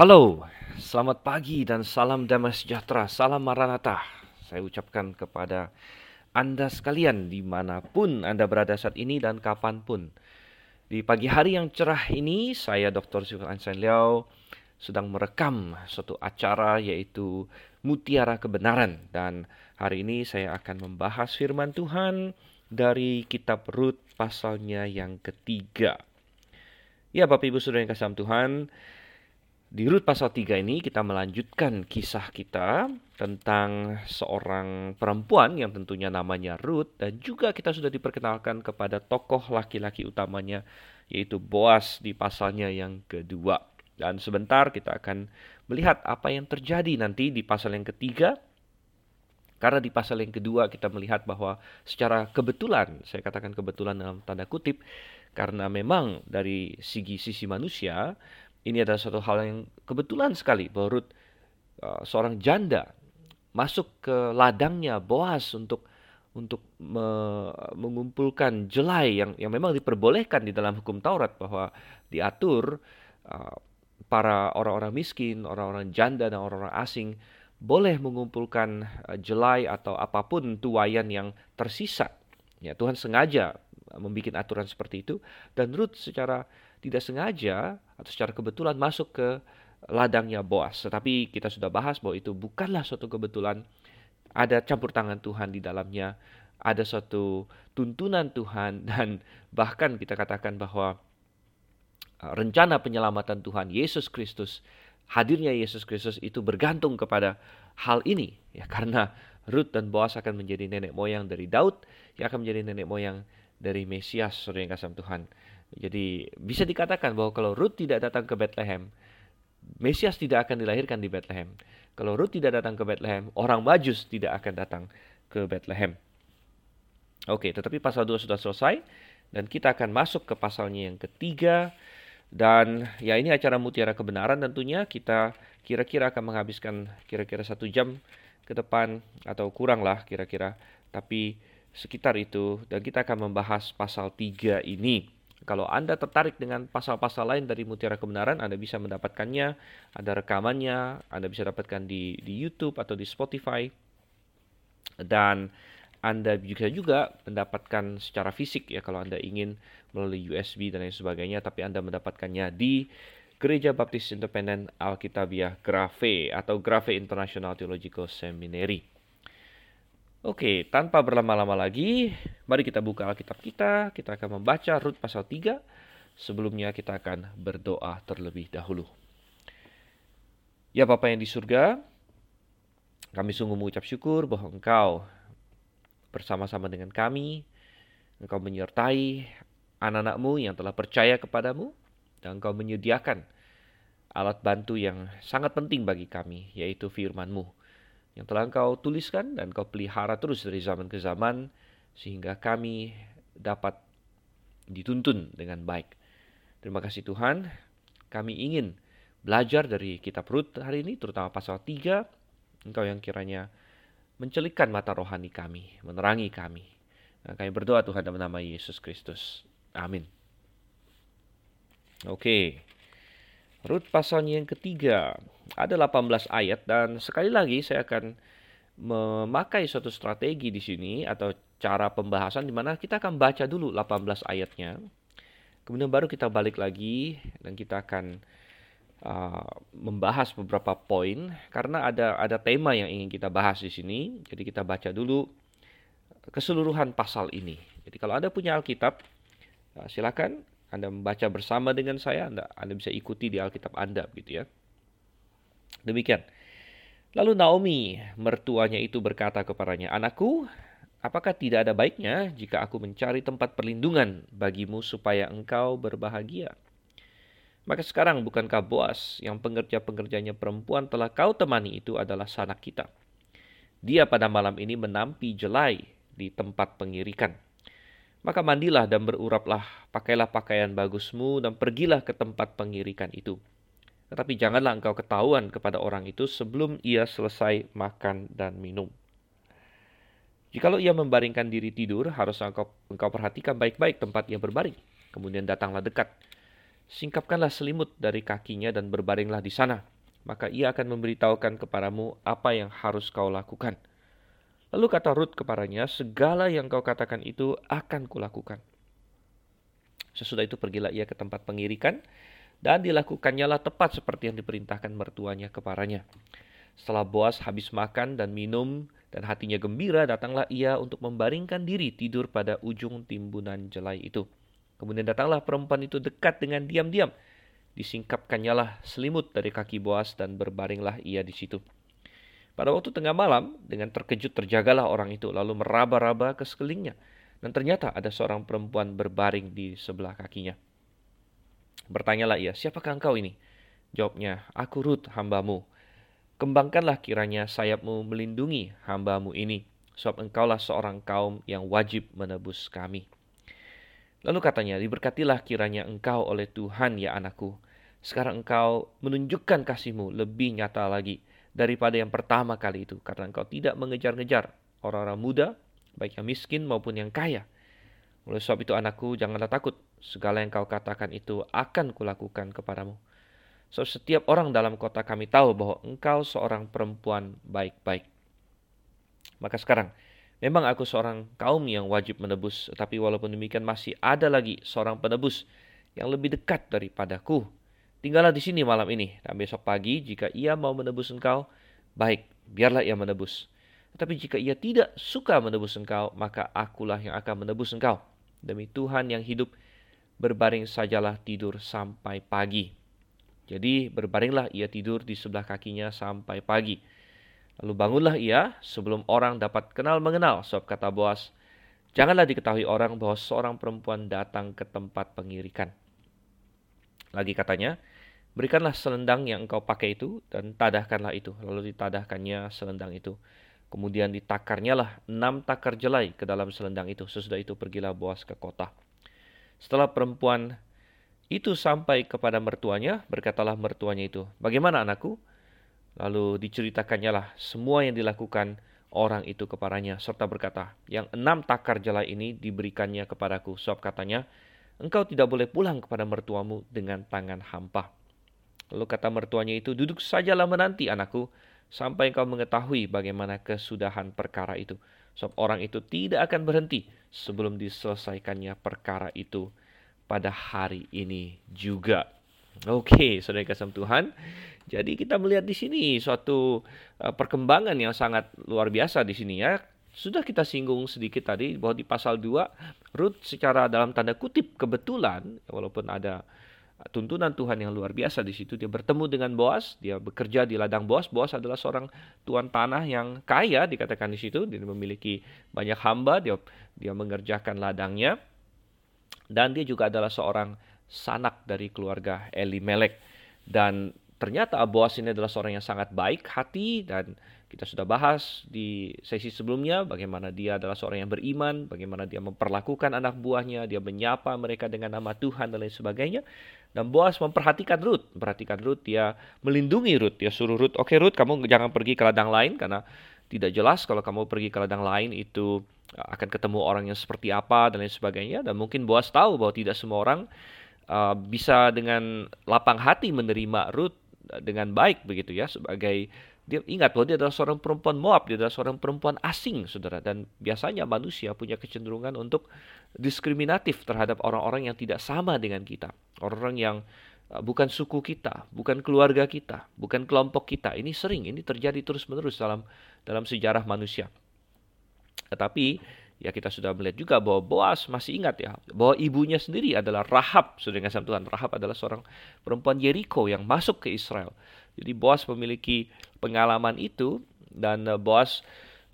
Halo, selamat pagi dan salam damai sejahtera, salam Maranatha. Saya ucapkan kepada Anda sekalian di mana pun Anda berada saat ini dan kapan pun. Di pagi hari yang cerah ini, saya Dr. Sifat Einstein Liao sedang merekam suatu acara yaitu Mutiara Kebenaran. Dan hari ini saya akan membahas firman Tuhan dari kitab Rut pasalnya yang ketiga. Ya Bapak Ibu Saudara yang kasih Tuhan, di Rut pasal 3 ini kita melanjutkan kisah kita tentang seorang perempuan yang tentunya namanya Ruth dan juga kita sudah diperkenalkan kepada tokoh laki-laki utamanya yaitu Boas di pasalnya yang kedua. Dan sebentar kita akan melihat apa yang terjadi nanti di pasal yang ketiga karena di pasal yang kedua kita melihat bahwa secara kebetulan, saya katakan kebetulan dalam tanda kutip, karena memang dari segi sisi manusia ini adalah suatu hal yang kebetulan sekali bahwa Ruth uh, seorang janda masuk ke ladangnya Boas untuk untuk me, mengumpulkan jelai yang yang memang diperbolehkan di dalam hukum Taurat bahwa diatur uh, para orang-orang miskin, orang-orang janda dan orang-orang asing boleh mengumpulkan uh, jelai atau apa pun tuayan yang tersisa. Ya, Tuhan sengaja membuat aturan seperti itu dan Ruth secara tidak sengaja atau secara kebetulan masuk ke ladangnya Boas. Tetapi kita sudah bahas bahwa itu bukanlah suatu kebetulan. Ada campur tangan Tuhan di dalamnya, ada suatu tuntunan Tuhan dan bahkan kita katakan bahwa uh, rencana penyelamatan Tuhan Yesus Kristus, hadirnya Yesus Kristus itu bergantung kepada hal ini ya karena Ruth dan Boas akan menjadi nenek moyang dari Daud yang akan menjadi nenek moyang dari Mesias, saudara yang kasih Tuhan. Jadi bisa dikatakan bahwa kalau Ruth tidak datang ke Bethlehem, Mesias tidak akan dilahirkan di Bethlehem. Kalau Ruth tidak datang ke Bethlehem, orang Majus tidak akan datang ke Bethlehem. Oke, tetapi pasal 2 sudah selesai dan kita akan masuk ke pasalnya yang ketiga dan ya ini acara mutiara kebenaran tentunya kita kira-kira akan menghabiskan kira-kira satu jam ke depan atau kurang lah kira-kira tapi sekitar itu dan kita akan membahas pasal 3 ini. Kalau Anda tertarik dengan pasal-pasal lain dari Mutiara Kebenaran, Anda bisa mendapatkannya, ada rekamannya, Anda bisa dapatkan di, di YouTube atau di Spotify. Dan Anda juga juga mendapatkan secara fisik ya kalau Anda ingin melalui USB dan lain sebagainya, tapi Anda mendapatkannya di Gereja Baptis Independen Alkitabiah Grafe atau Grafe International Theological Seminary. Oke, tanpa berlama-lama lagi, mari kita buka Alkitab kita. Kita akan membaca Rut pasal 3. Sebelumnya kita akan berdoa terlebih dahulu. Ya Bapa yang di surga, kami sungguh mengucap syukur bahwa Engkau bersama-sama dengan kami, Engkau menyertai anak-anakmu yang telah percaya kepadamu, dan Engkau menyediakan alat bantu yang sangat penting bagi kami, yaitu firman-Mu yang telah engkau tuliskan dan engkau pelihara terus dari zaman ke zaman sehingga kami dapat dituntun dengan baik. Terima kasih Tuhan, kami ingin belajar dari kitab Rut hari ini terutama pasal 3 engkau yang kiranya mencelikkan mata rohani kami, menerangi kami. Nah, kami berdoa Tuhan dalam nama Yesus Kristus. Amin. Oke. Okay. Rut pasalnya yang ketiga ada 18 ayat dan sekali lagi saya akan memakai suatu strategi di sini atau cara pembahasan di mana kita akan baca dulu 18 ayatnya. Kemudian baru kita balik lagi dan kita akan uh, membahas beberapa poin karena ada ada tema yang ingin kita bahas di sini. Jadi kita baca dulu keseluruhan pasal ini. Jadi kalau Anda punya Alkitab, uh, silakan anda membaca bersama dengan saya, Anda, Anda bisa ikuti di Alkitab Anda gitu ya. Demikian. Lalu Naomi, mertuanya itu berkata kepadanya, Anakku, apakah tidak ada baiknya jika aku mencari tempat perlindungan bagimu supaya engkau berbahagia? Maka sekarang bukankah Boas yang pengerja-pengerjanya perempuan telah kau temani itu adalah sanak kita. Dia pada malam ini menampi jelai di tempat pengirikan maka mandilah dan beruraplah, pakailah pakaian bagusmu dan pergilah ke tempat pengirikan itu. Tetapi janganlah engkau ketahuan kepada orang itu sebelum ia selesai makan dan minum. Jikalau ia membaringkan diri tidur, harus engkau, engkau perhatikan baik-baik tempat ia berbaring. Kemudian datanglah dekat. singkapkanlah selimut dari kakinya dan berbaringlah di sana. Maka ia akan memberitahukan kepadamu apa yang harus kau lakukan. Lalu kata Ruth kepadanya, segala yang kau katakan itu akan kulakukan. Sesudah itu pergilah ia ke tempat pengirikan, dan dilakukannya lah tepat seperti yang diperintahkan mertuanya kepadanya. Setelah Boas habis makan dan minum dan hatinya gembira, datanglah ia untuk membaringkan diri tidur pada ujung timbunan jelai itu. Kemudian datanglah perempuan itu dekat dengan diam-diam. Disingkapkannya lah selimut dari kaki Boas dan berbaringlah ia di situ. Pada waktu tengah malam, dengan terkejut terjagalah orang itu lalu meraba-raba ke sekelilingnya. Dan ternyata ada seorang perempuan berbaring di sebelah kakinya. Bertanyalah ia, siapakah engkau ini? Jawabnya, aku Ruth, hambamu. Kembangkanlah kiranya sayapmu melindungi hambamu ini, sebab engkaulah seorang kaum yang wajib menebus kami. Lalu katanya, diberkatilah kiranya engkau oleh Tuhan ya anakku. Sekarang engkau menunjukkan kasihmu lebih nyata lagi daripada yang pertama kali itu karena engkau tidak mengejar-ngejar orang-orang muda baik yang miskin maupun yang kaya. Oleh sebab itu anakku janganlah takut segala yang kau katakan itu akan kulakukan kepadamu. So setiap orang dalam kota kami tahu bahwa engkau seorang perempuan baik-baik. Maka sekarang memang aku seorang kaum yang wajib menebus, tetapi walaupun demikian masih ada lagi seorang penebus yang lebih dekat daripadaku Tinggallah di sini malam ini, dan besok pagi jika ia mau menebus engkau, baik, biarlah ia menebus. Tetapi jika ia tidak suka menebus engkau, maka akulah yang akan menebus engkau. Demi Tuhan yang hidup, berbaring sajalah tidur sampai pagi. Jadi berbaringlah ia tidur di sebelah kakinya sampai pagi. Lalu bangunlah ia sebelum orang dapat kenal mengenal. Sebab kata Boas, janganlah diketahui orang bahwa seorang perempuan datang ke tempat pengirikan. Lagi katanya, berikanlah selendang yang engkau pakai itu dan tadahkanlah itu. Lalu ditadahkannya selendang itu. Kemudian ditakarnya lah enam takar jelai ke dalam selendang itu. Sesudah itu pergilah Boas ke kota. Setelah perempuan itu sampai kepada mertuanya, berkatalah mertuanya itu, Bagaimana anakku? Lalu diceritakannya lah semua yang dilakukan orang itu kepadanya, serta berkata, Yang enam takar jelai ini diberikannya kepadaku. Sebab katanya, Engkau tidak boleh pulang kepada mertuamu dengan tangan hampa. Lalu kata mertuanya itu, duduk sajalah menanti anakku, sampai engkau mengetahui bagaimana kesudahan perkara itu. Sebab orang itu tidak akan berhenti sebelum diselesaikannya perkara itu pada hari ini juga. Oke, saudara kasih Tuhan. Jadi kita melihat di sini suatu uh, perkembangan yang sangat luar biasa di sini ya. Sudah kita singgung sedikit tadi bahwa di pasal 2 Ruth secara dalam tanda kutip kebetulan walaupun ada tuntunan Tuhan yang luar biasa di situ dia bertemu dengan Boas, dia bekerja di ladang Boas. Boas adalah seorang tuan tanah yang kaya dikatakan di situ, dia memiliki banyak hamba, dia dia mengerjakan ladangnya dan dia juga adalah seorang sanak dari keluarga Elimelek dan ternyata Boas ini adalah seorang yang sangat baik hati dan kita sudah bahas di sesi sebelumnya bagaimana dia adalah seorang yang beriman, bagaimana dia memperlakukan anak buahnya, dia menyapa mereka dengan nama Tuhan dan lain sebagainya. Dan Boas memperhatikan Ruth, memperhatikan Ruth, dia melindungi Ruth, dia suruh Ruth, oke okay, Ruth kamu jangan pergi ke ladang lain karena tidak jelas kalau kamu pergi ke ladang lain itu akan ketemu orang yang seperti apa dan lain sebagainya. Dan mungkin Boas tahu bahwa tidak semua orang uh, bisa dengan lapang hati menerima Ruth dengan baik begitu ya sebagai dia ingat bahwa dia adalah seorang perempuan Moab, dia adalah seorang perempuan asing, saudara. Dan biasanya manusia punya kecenderungan untuk diskriminatif terhadap orang-orang yang tidak sama dengan kita. Orang-orang yang uh, bukan suku kita, bukan keluarga kita, bukan kelompok kita. Ini sering, ini terjadi terus-menerus dalam dalam sejarah manusia. Tetapi ya kita sudah melihat juga bahwa Boas masih ingat ya bahwa ibunya sendiri adalah Rahab, sudah dengan Tuhan. Rahab adalah seorang perempuan Jericho yang masuk ke Israel. Jadi Boas memiliki pengalaman itu dan uh, Boas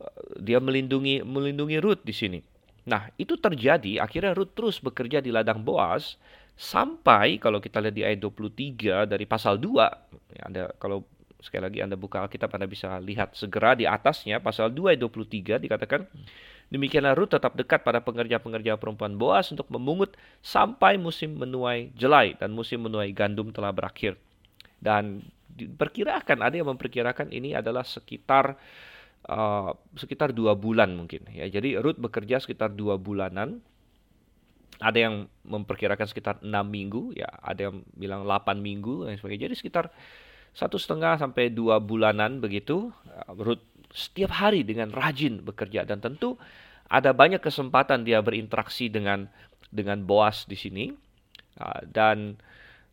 uh, dia melindungi melindungi Ruth di sini. Nah, itu terjadi akhirnya Ruth terus bekerja di ladang Boas sampai kalau kita lihat di ayat 23 dari pasal 2 ya, Anda kalau sekali lagi Anda buka Alkitab Anda bisa lihat segera di atasnya pasal 2 ayat 23 dikatakan Demikianlah Ruth tetap dekat pada pengerja-pengerja perempuan Boas untuk memungut sampai musim menuai jelai dan musim menuai gandum telah berakhir. Dan diperkirakan ada yang memperkirakan ini adalah sekitar uh, sekitar dua bulan mungkin ya jadi Ruth bekerja sekitar dua bulanan ada yang memperkirakan sekitar enam minggu, ya ada yang bilang 8 minggu dan sebagainya. Jadi sekitar satu setengah sampai dua bulanan begitu. Ruth setiap hari dengan rajin bekerja dan tentu ada banyak kesempatan dia berinteraksi dengan dengan Boas di sini dan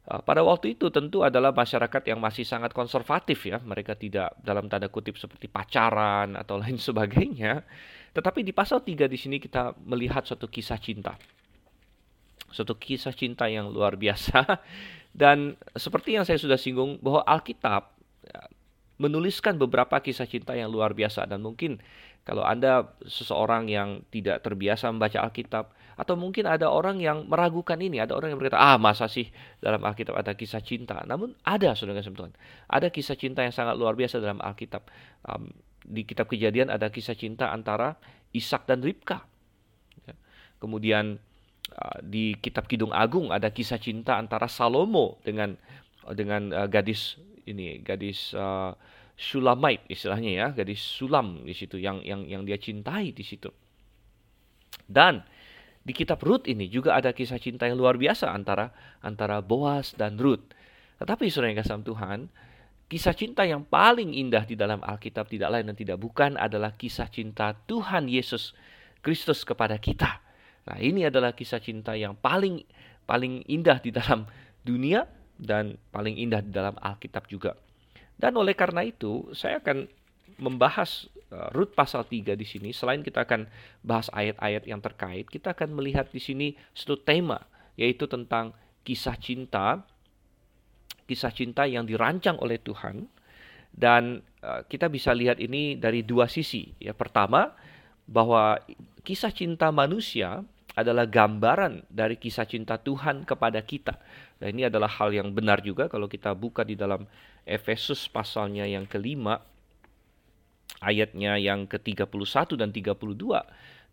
pada waktu itu tentu adalah masyarakat yang masih sangat konservatif ya. Mereka tidak dalam tanda kutip seperti pacaran atau lain sebagainya. Tetapi di pasal 3 di sini kita melihat suatu kisah cinta. Suatu kisah cinta yang luar biasa. Dan seperti yang saya sudah singgung bahwa Alkitab ya, menuliskan beberapa kisah cinta yang luar biasa. Dan mungkin kalau Anda seseorang yang tidak terbiasa membaca Alkitab atau mungkin ada orang yang meragukan ini, ada orang yang berkata, "Ah, masa sih dalam Alkitab ada kisah cinta?" Namun ada Saudara Tuhan. Ada kisah cinta yang sangat luar biasa dalam Alkitab. Um, di kitab Kejadian ada kisah cinta antara Ishak dan Ribka. Ya. Kemudian uh, di kitab Kidung Agung ada kisah cinta antara Salomo dengan dengan uh, gadis ini gadis uh, Sulamite istilahnya ya, gadis Sulam di situ yang yang yang dia cintai di situ. Dan di kitab Rut ini juga ada kisah cinta yang luar biasa antara antara Boas dan Rut. Tetapi saudara yang kasih Tuhan, kisah cinta yang paling indah di dalam Alkitab tidak lain dan tidak bukan adalah kisah cinta Tuhan Yesus Kristus kepada kita. Nah, ini adalah kisah cinta yang paling paling indah di dalam dunia dan paling indah di dalam Alkitab juga. Dan oleh karena itu, saya akan membahas Rut pasal 3 di sini. Selain kita akan bahas ayat-ayat yang terkait, kita akan melihat di sini satu tema yaitu tentang kisah cinta, kisah cinta yang dirancang oleh Tuhan dan uh, kita bisa lihat ini dari dua sisi. Ya, pertama bahwa kisah cinta manusia adalah gambaran dari kisah cinta Tuhan kepada kita. Dan ini adalah hal yang benar juga kalau kita buka di dalam Efesus pasalnya yang kelima, ayatnya yang ke-31 dan 32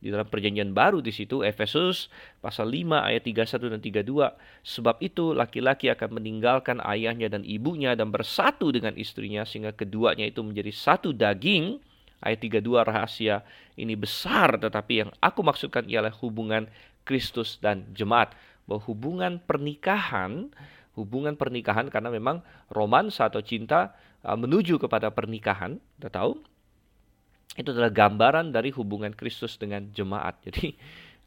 di dalam perjanjian baru di situ Efesus pasal 5 ayat 31 dan 32 sebab itu laki-laki akan meninggalkan ayahnya dan ibunya dan bersatu dengan istrinya sehingga keduanya itu menjadi satu daging. Ayat 32 rahasia ini besar tetapi yang aku maksudkan ialah hubungan Kristus dan jemaat. Bahwa hubungan pernikahan hubungan pernikahan karena memang romansa atau cinta uh, menuju kepada pernikahan, kita tahu itu adalah gambaran dari hubungan Kristus dengan jemaat. Jadi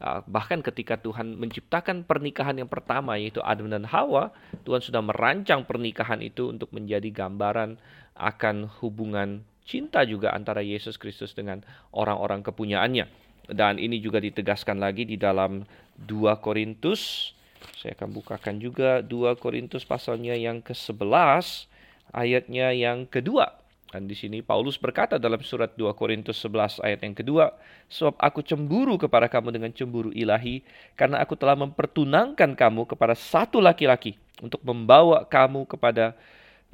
uh, bahkan ketika Tuhan menciptakan pernikahan yang pertama yaitu Adam dan Hawa, Tuhan sudah merancang pernikahan itu untuk menjadi gambaran akan hubungan cinta juga antara Yesus Kristus dengan orang-orang kepunyaannya. Dan ini juga ditegaskan lagi di dalam 2 Korintus saya akan bukakan juga 2 Korintus pasalnya yang ke-11 ayatnya yang kedua. Dan di sini Paulus berkata dalam surat 2 Korintus 11 ayat yang kedua, sebab aku cemburu kepada kamu dengan cemburu ilahi karena aku telah mempertunangkan kamu kepada satu laki-laki untuk membawa kamu kepada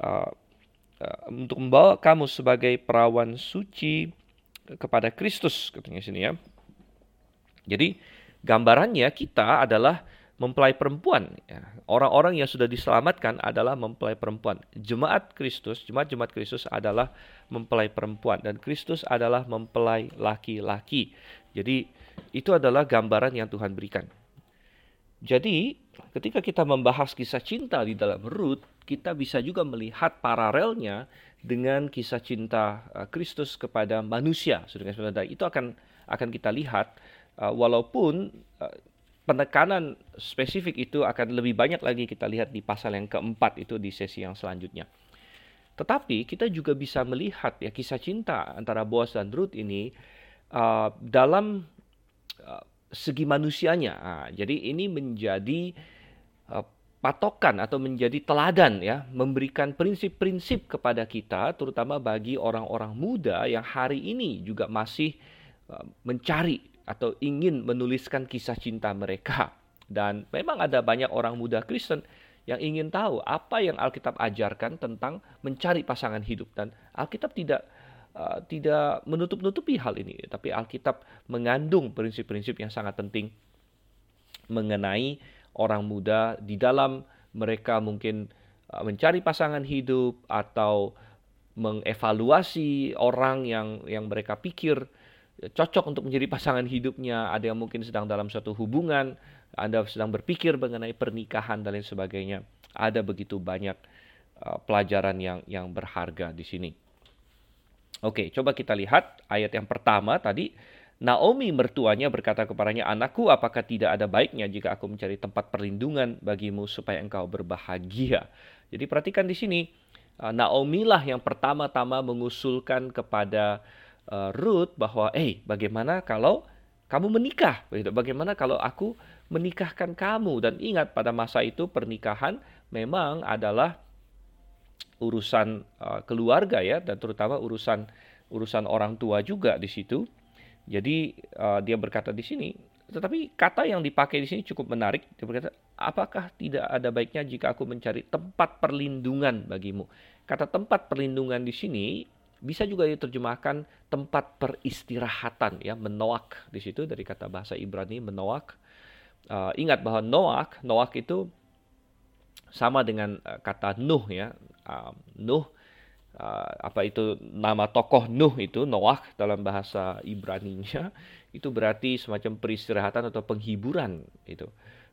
uh, uh, untuk membawa kamu sebagai perawan suci kepada Kristus katanya sini ya. Jadi gambarannya kita adalah mempelai perempuan. Ya. Orang-orang yang sudah diselamatkan adalah mempelai perempuan. Jemaat Kristus, jemaat-jemaat Kristus adalah mempelai perempuan dan Kristus adalah mempelai laki-laki. Jadi itu adalah gambaran yang Tuhan berikan. Jadi ketika kita membahas kisah cinta di dalam Rut, kita bisa juga melihat paralelnya dengan kisah cinta uh, Kristus kepada manusia. Saudara-saudara, itu akan akan kita lihat uh, walaupun uh, penekanan spesifik itu akan lebih banyak lagi kita lihat di pasal yang keempat itu di sesi yang selanjutnya. Tetapi kita juga bisa melihat ya kisah cinta antara Boas dan Ruth ini uh, dalam uh, segi manusianya. Nah, jadi ini menjadi uh, patokan atau menjadi teladan ya, memberikan prinsip-prinsip kepada kita terutama bagi orang-orang muda yang hari ini juga masih uh, mencari atau ingin menuliskan kisah cinta mereka. Dan memang ada banyak orang muda Kristen yang ingin tahu apa yang Alkitab ajarkan tentang mencari pasangan hidup dan Alkitab tidak uh, tidak menutup-nutupi hal ini, tapi Alkitab mengandung prinsip-prinsip yang sangat penting mengenai orang muda di dalam mereka mungkin uh, mencari pasangan hidup atau mengevaluasi orang yang yang mereka pikir cocok untuk menjadi pasangan hidupnya, ada yang mungkin sedang dalam suatu hubungan Anda sedang berpikir mengenai pernikahan dan lain sebagainya, ada begitu banyak uh, pelajaran yang yang berharga di sini. Oke, coba kita lihat ayat yang pertama tadi. Naomi mertuanya berkata kepadanya, Anakku, apakah tidak ada baiknya jika aku mencari tempat perlindungan bagimu supaya engkau berbahagia? Jadi perhatikan di sini, uh, Naomi lah yang pertama-tama mengusulkan kepada uh, Ruth bahwa, eh, bagaimana kalau kamu menikah? Bagaimana kalau aku menikahkan kamu? Dan ingat pada masa itu pernikahan memang adalah urusan uh, keluarga ya, dan terutama urusan urusan orang tua juga di situ. Jadi uh, dia berkata di sini, tetapi kata yang dipakai di sini cukup menarik. Dia berkata, apakah tidak ada baiknya jika aku mencari tempat perlindungan bagimu? Kata tempat perlindungan di sini bisa juga diterjemahkan tempat peristirahatan ya menoak. Di situ dari kata bahasa Ibrani menoak. Uh, ingat bahwa noak noak itu sama dengan uh, kata nuh ya. Uh, nuh uh, apa itu nama tokoh Nuh itu Noah dalam bahasa Ibrani-nya itu berarti semacam peristirahatan atau penghiburan itu.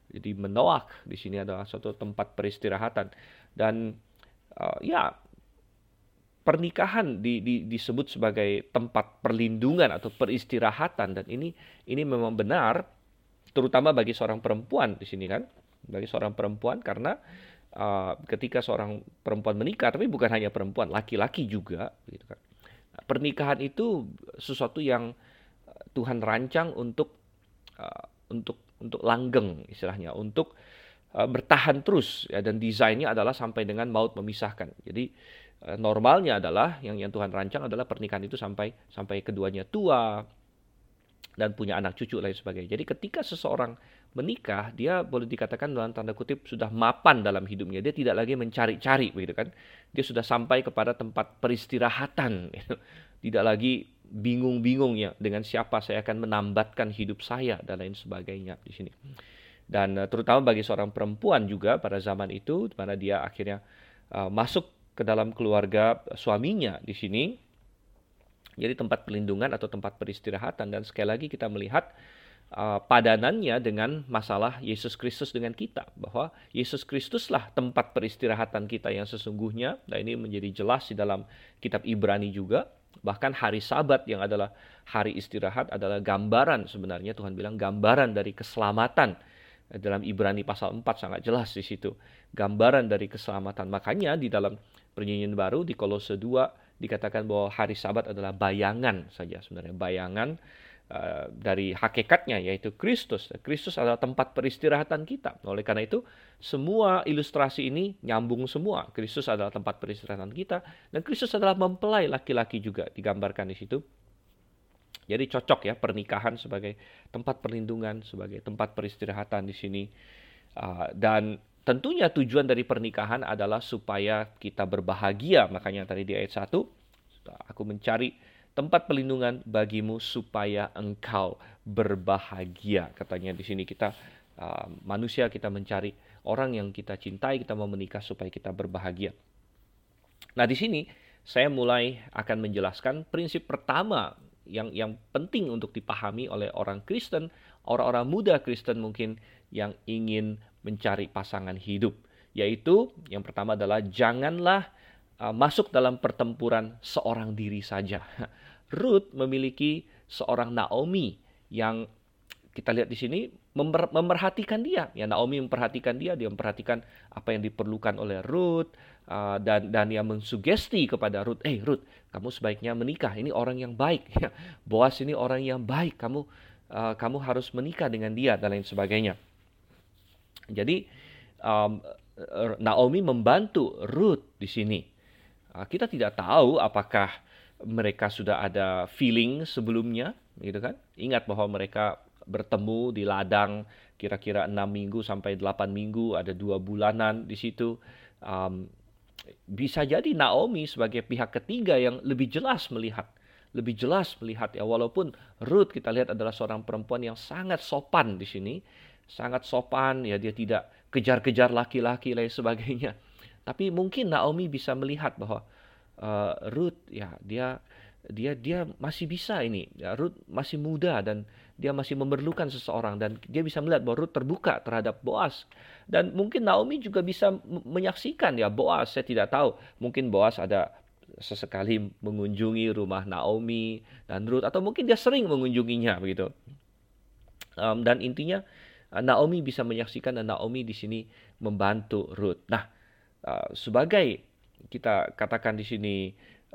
Jadi menoak di sini adalah suatu tempat peristirahatan. Dan uh, ya pernikahan di, di, disebut sebagai tempat perlindungan atau peristirahatan dan ini ini memang benar terutama bagi seorang perempuan di sini kan bagi seorang perempuan karena uh, ketika seorang perempuan menikah, tapi bukan hanya perempuan, laki-laki juga, gitu kan. Pernikahan itu sesuatu yang uh, Tuhan rancang untuk uh, untuk untuk langgeng istilahnya, untuk uh, bertahan terus ya dan desainnya adalah sampai dengan maut memisahkan. Jadi normalnya adalah yang yang Tuhan rancang adalah pernikahan itu sampai sampai keduanya tua dan punya anak cucu lain sebagainya. Jadi ketika seseorang menikah, dia boleh dikatakan dalam tanda kutip sudah mapan dalam hidupnya. Dia tidak lagi mencari-cari, begitu kan? Dia sudah sampai kepada tempat peristirahatan. Gitu. Tidak lagi bingung-bingung ya dengan siapa saya akan menambatkan hidup saya dan lain sebagainya di sini. Dan uh, terutama bagi seorang perempuan juga pada zaman itu, mana dia akhirnya uh, masuk ke dalam keluarga suaminya di sini, jadi tempat pelindungan atau tempat peristirahatan. Dan sekali lagi kita melihat uh, padanannya dengan masalah Yesus Kristus dengan kita. Bahwa Yesus Kristuslah tempat peristirahatan kita yang sesungguhnya. Dan ini menjadi jelas di dalam kitab Ibrani juga. Bahkan hari Sabat yang adalah hari istirahat adalah gambaran sebenarnya. Tuhan bilang gambaran dari keselamatan. Dalam Ibrani pasal 4 sangat jelas di situ. Gambaran dari keselamatan. Makanya di dalam perjanjian baru di Kolose 2 dikatakan bahwa hari Sabat adalah bayangan saja sebenarnya bayangan Uh, dari hakikatnya yaitu Kristus. Kristus adalah tempat peristirahatan kita. Oleh karena itu, semua ilustrasi ini nyambung semua. Kristus adalah tempat peristirahatan kita dan Kristus adalah mempelai laki-laki juga digambarkan di situ. Jadi cocok ya pernikahan sebagai tempat perlindungan, sebagai tempat peristirahatan di sini. Uh, dan tentunya tujuan dari pernikahan adalah supaya kita berbahagia. Makanya tadi di ayat 1, aku mencari tempat pelindungan bagimu supaya engkau berbahagia. Katanya di sini kita uh, manusia kita mencari orang yang kita cintai, kita mau menikah supaya kita berbahagia. Nah, di sini saya mulai akan menjelaskan prinsip pertama yang yang penting untuk dipahami oleh orang Kristen, orang-orang muda Kristen mungkin yang ingin mencari pasangan hidup, yaitu yang pertama adalah janganlah uh, masuk dalam pertempuran seorang diri saja. Ruth memiliki seorang Naomi yang kita lihat di sini memper, memperhatikan dia. Ya Naomi memperhatikan dia, dia memperhatikan apa yang diperlukan oleh Ruth uh, dan dan dia mensugesti kepada Ruth, "Eh Ruth, kamu sebaiknya menikah. Ini orang yang baik. Boas ini orang yang baik. Kamu uh, kamu harus menikah dengan dia dan lain sebagainya." Jadi um, Naomi membantu Ruth di sini. Uh, kita tidak tahu apakah mereka sudah ada feeling sebelumnya, gitu kan? Ingat bahwa mereka bertemu di ladang kira-kira enam minggu sampai delapan minggu, ada dua bulanan di situ. Um, bisa jadi Naomi sebagai pihak ketiga yang lebih jelas melihat, lebih jelas melihat ya walaupun Ruth kita lihat adalah seorang perempuan yang sangat sopan di sini, sangat sopan ya dia tidak kejar-kejar laki-laki lain sebagainya. Tapi mungkin Naomi bisa melihat bahwa uh, Ruth ya dia dia dia masih bisa ini. Ya, Ruth masih muda dan dia masih memerlukan seseorang dan dia bisa melihat bahwa Ruth terbuka terhadap Boas dan mungkin Naomi juga bisa menyaksikan ya Boas saya tidak tahu. Mungkin Boas ada sesekali mengunjungi rumah Naomi dan Ruth atau mungkin dia sering mengunjunginya begitu. Um, dan intinya Naomi bisa menyaksikan dan Naomi di sini membantu Ruth nah uh, sebagai kita katakan di sini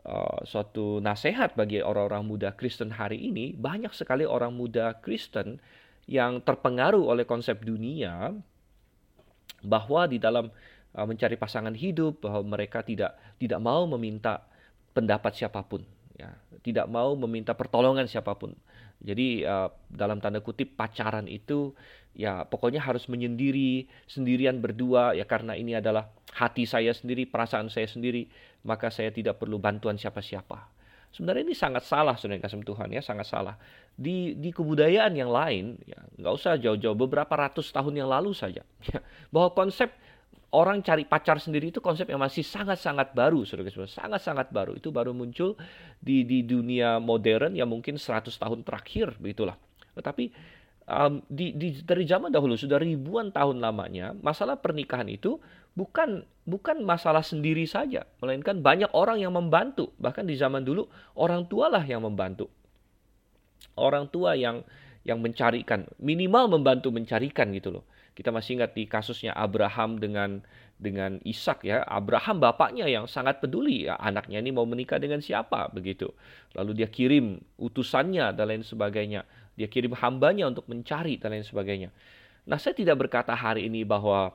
uh, suatu nasihat bagi orang-orang muda Kristen hari ini, banyak sekali orang muda Kristen yang terpengaruh oleh konsep dunia bahwa di dalam mencari pasangan hidup bahwa mereka tidak tidak mau meminta pendapat siapa pun, ya, tidak mau meminta pertolongan siapa pun. Jadi uh, dalam tanda kutip pacaran itu ya pokoknya harus menyendiri, sendirian berdua ya karena ini adalah hati saya sendiri, perasaan saya sendiri, maka saya tidak perlu bantuan siapa-siapa. Sebenarnya ini sangat salah, saudara kasih Tuhan ya, sangat salah. Di di kebudayaan yang lain, ya nggak usah jauh-jauh, beberapa ratus tahun yang lalu saja, ya, bahwa konsep orang cari pacar sendiri itu konsep yang masih sangat-sangat baru, saudara sangat-sangat baru. Itu baru muncul di di dunia modern yang mungkin 100 tahun terakhir, begitulah. Tetapi um, di, di dari zaman dahulu sudah ribuan tahun lamanya masalah pernikahan itu bukan bukan masalah sendiri saja, melainkan banyak orang yang membantu. Bahkan di zaman dulu orang tualah yang membantu. Orang tua yang yang mencarikan, minimal membantu mencarikan gitu loh. Kita masih ingat di kasusnya Abraham dengan dengan Ishak ya. Abraham bapaknya yang sangat peduli ya anaknya ini mau menikah dengan siapa begitu. Lalu dia kirim utusannya dan lain sebagainya. Dia kirim hambanya untuk mencari dan lain sebagainya. Nah, saya tidak berkata hari ini bahwa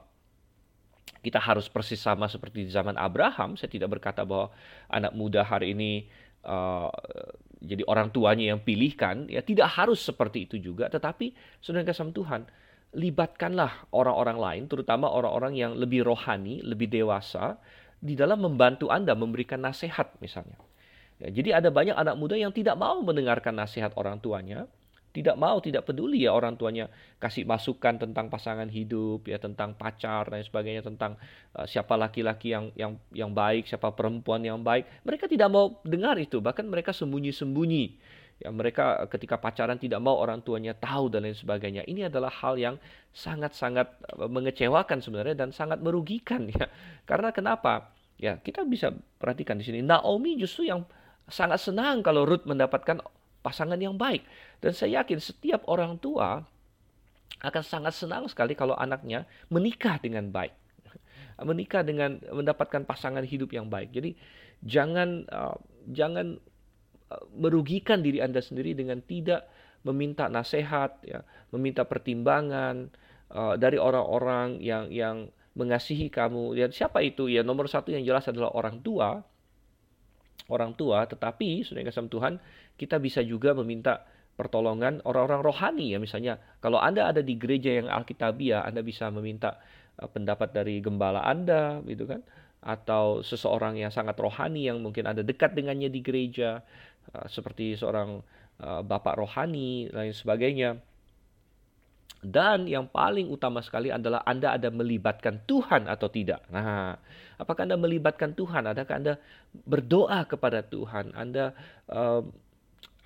kita harus persis sama seperti di zaman Abraham. Saya tidak berkata bahwa anak muda hari ini uh, jadi orang tuanya yang pilihkan. Ya tidak harus seperti itu juga. Tetapi saudara kasih Tuhan, libatkanlah orang-orang lain, terutama orang-orang yang lebih rohani, lebih dewasa, di dalam membantu Anda memberikan nasihat misalnya. Ya, jadi ada banyak anak muda yang tidak mau mendengarkan nasihat orang tuanya, tidak mau, tidak peduli ya orang tuanya kasih masukan tentang pasangan hidup, ya tentang pacar dan sebagainya, tentang uh, siapa laki-laki yang yang yang baik, siapa perempuan yang baik. Mereka tidak mau dengar itu, bahkan mereka sembunyi-sembunyi. Ya mereka ketika pacaran tidak mau orang tuanya tahu dan lain sebagainya. Ini adalah hal yang sangat-sangat eh, mengecewakan sebenarnya dan sangat merugikan ya. Karena kenapa? Ya, kita bisa perhatikan di sini Naomi justru yang sangat senang kalau Ruth mendapatkan pasangan yang baik. Dan saya yakin setiap orang tua akan sangat senang sekali kalau anaknya menikah dengan baik. Menikah dengan mendapatkan pasangan hidup yang baik. Jadi jangan uh, jangan uh, merugikan diri Anda sendiri dengan tidak meminta nasihat ya, meminta pertimbangan uh, dari orang-orang yang yang mengasihi kamu. Ya siapa itu? Ya nomor satu yang jelas adalah orang tua orang tua, tetapi sudah kasih Tuhan, kita bisa juga meminta pertolongan orang-orang rohani ya. Misalnya kalau Anda ada di gereja yang alkitabiah Anda bisa meminta uh, pendapat dari gembala Anda gitu kan? Atau seseorang yang sangat rohani yang mungkin ada dekat dengannya di gereja uh, seperti seorang uh, bapak rohani lain sebagainya dan yang paling utama sekali adalah Anda ada melibatkan Tuhan atau tidak. Nah, apakah Anda melibatkan Tuhan? Adakah Anda berdoa kepada Tuhan? Anda uh,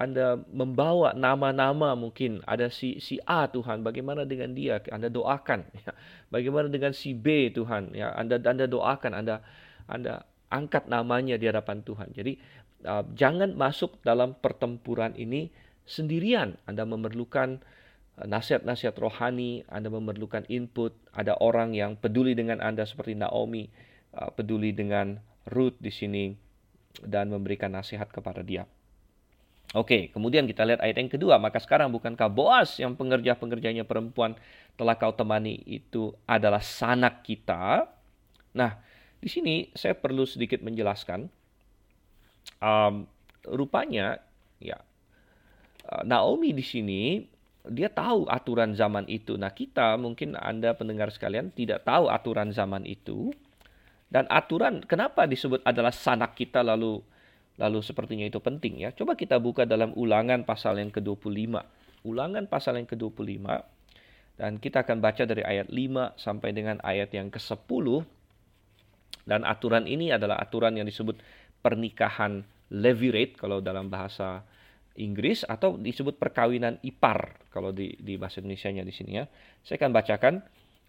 anda membawa nama-nama mungkin ada si si A Tuhan, bagaimana dengan dia? Anda doakan. Ya. Bagaimana dengan si B Tuhan? Ya, Anda Anda doakan, Anda Anda angkat namanya di hadapan Tuhan. Jadi uh, jangan masuk dalam pertempuran ini sendirian. Anda memerlukan nasihat-nasihat rohani, Anda memerlukan input, ada orang yang peduli dengan Anda seperti Naomi, uh, peduli dengan Ruth di sini dan memberikan nasihat kepada dia. Oke, kemudian kita lihat ayat yang kedua. Maka sekarang bukankah Boas yang pengerja-pengerjanya perempuan telah kau temani itu adalah sanak kita? Nah, di sini saya perlu sedikit menjelaskan. Um, rupanya, ya, uh, Naomi di sini dia tahu aturan zaman itu. Nah, kita mungkin Anda pendengar sekalian tidak tahu aturan zaman itu. Dan aturan kenapa disebut adalah sanak kita lalu Lalu sepertinya itu penting ya. Coba kita buka dalam ulangan pasal yang ke-25. Ulangan pasal yang ke-25. Dan kita akan baca dari ayat 5 sampai dengan ayat yang ke-10. Dan aturan ini adalah aturan yang disebut pernikahan levirate kalau dalam bahasa Inggris atau disebut perkawinan ipar kalau di, di bahasa Indonesia-nya di sini ya. Saya akan bacakan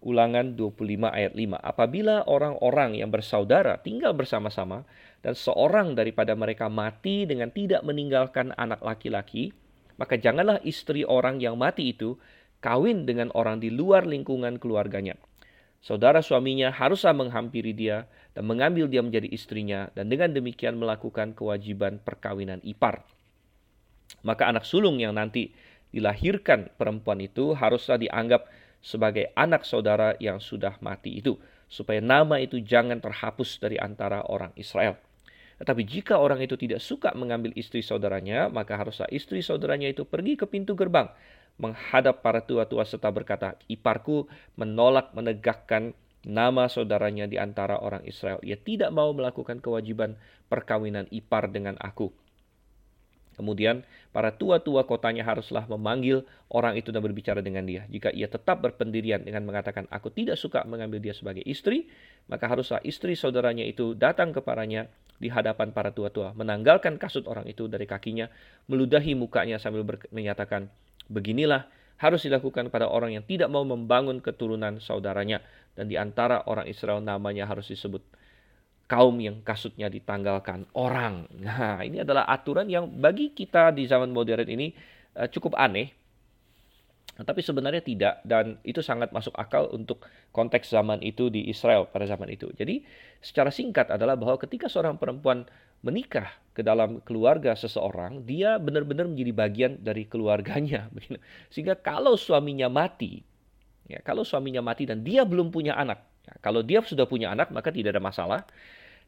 ulangan 25 ayat 5. Apabila orang-orang yang bersaudara tinggal bersama-sama dan seorang daripada mereka mati dengan tidak meninggalkan anak laki-laki, maka janganlah istri orang yang mati itu kawin dengan orang di luar lingkungan keluarganya. Saudara suaminya haruslah menghampiri dia dan mengambil dia menjadi istrinya dan dengan demikian melakukan kewajiban perkawinan ipar maka anak sulung yang nanti dilahirkan perempuan itu haruslah dianggap sebagai anak saudara yang sudah mati itu, supaya nama itu jangan terhapus dari antara orang Israel. Tetapi jika orang itu tidak suka mengambil istri saudaranya, maka haruslah istri saudaranya itu pergi ke pintu gerbang, menghadap para tua-tua serta berkata, Iparku menolak menegakkan nama saudaranya di antara orang Israel. Ia tidak mau melakukan kewajiban perkawinan ipar dengan aku. Kemudian para tua-tua kotanya haruslah memanggil orang itu dan berbicara dengan dia. Jika ia tetap berpendirian dengan mengatakan aku tidak suka mengambil dia sebagai istri, maka haruslah istri saudaranya itu datang kepadanya di hadapan para tua-tua, menanggalkan kasut orang itu dari kakinya, meludahi mukanya sambil menyatakan, beginilah harus dilakukan pada orang yang tidak mau membangun keturunan saudaranya. Dan di antara orang Israel namanya harus disebut kaum yang kasutnya ditanggalkan orang. Nah, ini adalah aturan yang bagi kita di zaman modern ini uh, cukup aneh. Tapi sebenarnya tidak dan itu sangat masuk akal untuk konteks zaman itu di Israel pada zaman itu. Jadi secara singkat adalah bahwa ketika seorang perempuan menikah ke dalam keluarga seseorang, dia benar-benar menjadi bagian dari keluarganya. Sehingga kalau suaminya mati, ya kalau suaminya mati dan dia belum punya anak, Ya, kalau dia sudah punya anak maka tidak ada masalah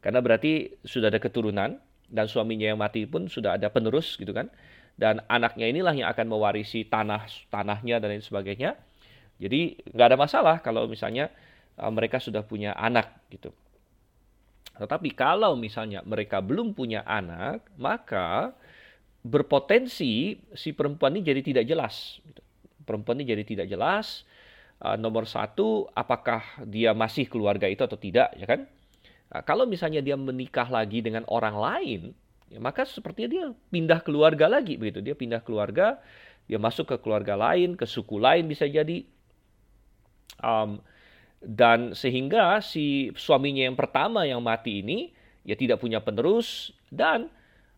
karena berarti sudah ada keturunan dan suaminya yang mati pun sudah ada penerus gitu kan dan anaknya inilah yang akan mewarisi tanah tanahnya dan lain sebagainya. Jadi nggak ada masalah kalau misalnya uh, mereka sudah punya anak gitu. Tetapi kalau misalnya mereka belum punya anak, maka berpotensi si perempuan ini jadi tidak jelas. Gitu. Perempuan ini jadi tidak jelas, uh, nomor satu apakah dia masih keluarga itu atau tidak ya kan? Nah, kalau misalnya dia menikah lagi dengan orang lain ya maka sepertinya dia pindah keluarga lagi begitu. Dia pindah keluarga dia masuk ke keluarga lain ke suku lain bisa jadi. Um, dan sehingga si suaminya yang pertama yang mati ini ya tidak punya penerus dan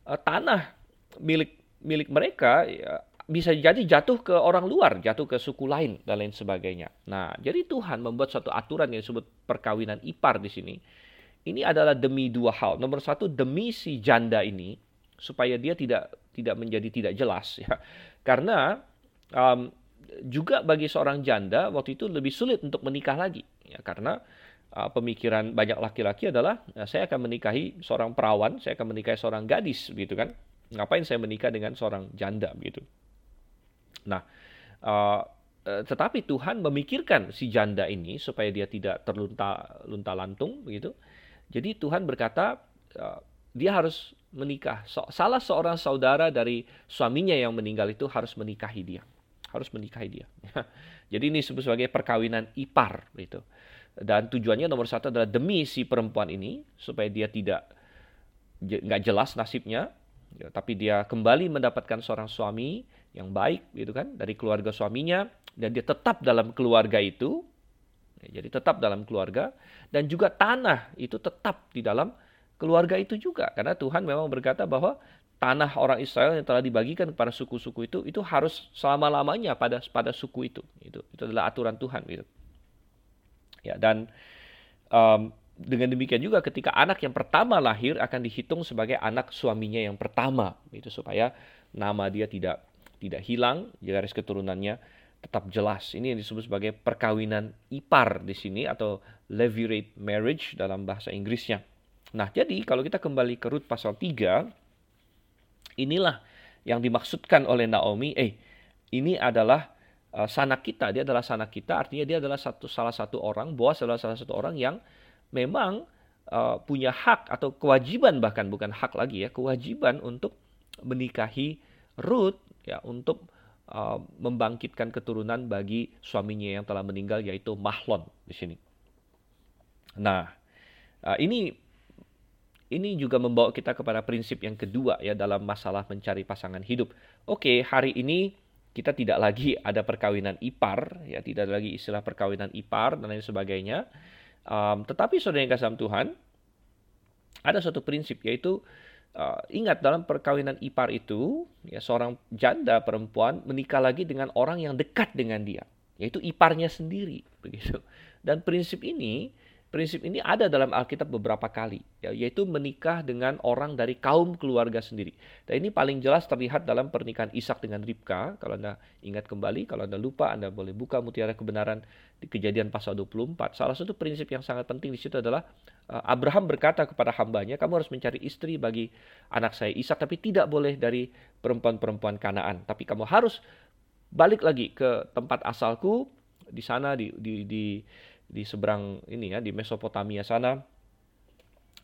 uh, tanah milik milik mereka ya, bisa jadi jatuh ke orang luar, jatuh ke suku lain dan lain sebagainya. Nah, jadi Tuhan membuat suatu aturan yang disebut perkawinan ipar di sini. Ini adalah demi dua hal. Nomor satu demi si janda ini supaya dia tidak tidak menjadi tidak jelas ya. Karena um, juga bagi seorang janda waktu itu lebih sulit untuk menikah lagi ya karena uh, pemikiran banyak laki-laki adalah ya, saya akan menikahi seorang perawan, saya akan menikahi seorang gadis gitu kan. Ngapain saya menikah dengan seorang janda gitu. Nah, uh, tetapi Tuhan memikirkan si janda ini supaya dia tidak terlunta lunta lantung begitu. Jadi Tuhan berkata uh, dia harus menikah. Salah seorang saudara dari suaminya yang meninggal itu harus menikahi dia. Harus menikahi dia. Jadi ini sebagai perkawinan ipar gitu. Dan tujuannya nomor satu adalah demi si perempuan ini supaya dia tidak nggak jelas nasibnya, ya, tapi dia kembali mendapatkan seorang suami yang baik gitu kan dari keluarga suaminya dan dia tetap dalam keluarga itu ya, jadi tetap dalam keluarga dan juga tanah itu tetap di dalam keluarga itu juga. Karena Tuhan memang berkata bahwa tanah orang Israel yang telah dibagikan kepada suku-suku itu itu harus selama-lamanya pada pada suku itu. Itu itu adalah aturan Tuhan gitu. Ya dan um, dengan demikian juga ketika anak yang pertama lahir akan dihitung sebagai anak suaminya yang pertama itu supaya nama dia tidak tidak hilang, garis keturunannya tetap jelas. Ini yang disebut sebagai perkawinan ipar di sini atau levirate marriage dalam bahasa Inggrisnya. Nah, jadi kalau kita kembali ke Rut pasal 3, inilah yang dimaksudkan oleh Naomi, eh ini adalah uh, sanak kita, dia adalah sanak kita, artinya dia adalah satu salah satu orang, Boas adalah salah satu orang yang memang uh, punya hak atau kewajiban bahkan bukan hak lagi ya, kewajiban untuk menikahi Ruth ya untuk uh, membangkitkan keturunan bagi suaminya yang telah meninggal yaitu Mahlon di sini. Nah, uh, ini ini juga membawa kita kepada prinsip yang kedua ya dalam masalah mencari pasangan hidup. Oke, hari ini kita tidak lagi ada perkawinan ipar, ya tidak ada lagi istilah perkawinan ipar dan lain sebagainya. Um, tetapi saudara yang kasih Tuhan, ada suatu prinsip yaitu uh, ingat dalam perkawinan ipar itu ya seorang janda perempuan menikah lagi dengan orang yang dekat dengan dia, yaitu iparnya sendiri begitu. Dan prinsip ini Prinsip ini ada dalam Alkitab beberapa kali, ya, yaitu menikah dengan orang dari kaum keluarga sendiri. Dan ini paling jelas terlihat dalam pernikahan Ishak dengan Ribka. Kalau Anda ingat kembali, kalau Anda lupa, Anda boleh buka mutiara kebenaran di kejadian pasal 24. Salah satu prinsip yang sangat penting di situ adalah uh, Abraham berkata kepada hambanya, kamu harus mencari istri bagi anak saya Ishak, tapi tidak boleh dari perempuan-perempuan Kanaan. Tapi kamu harus balik lagi ke tempat asalku, di sana di, di, di di seberang ini ya di Mesopotamia sana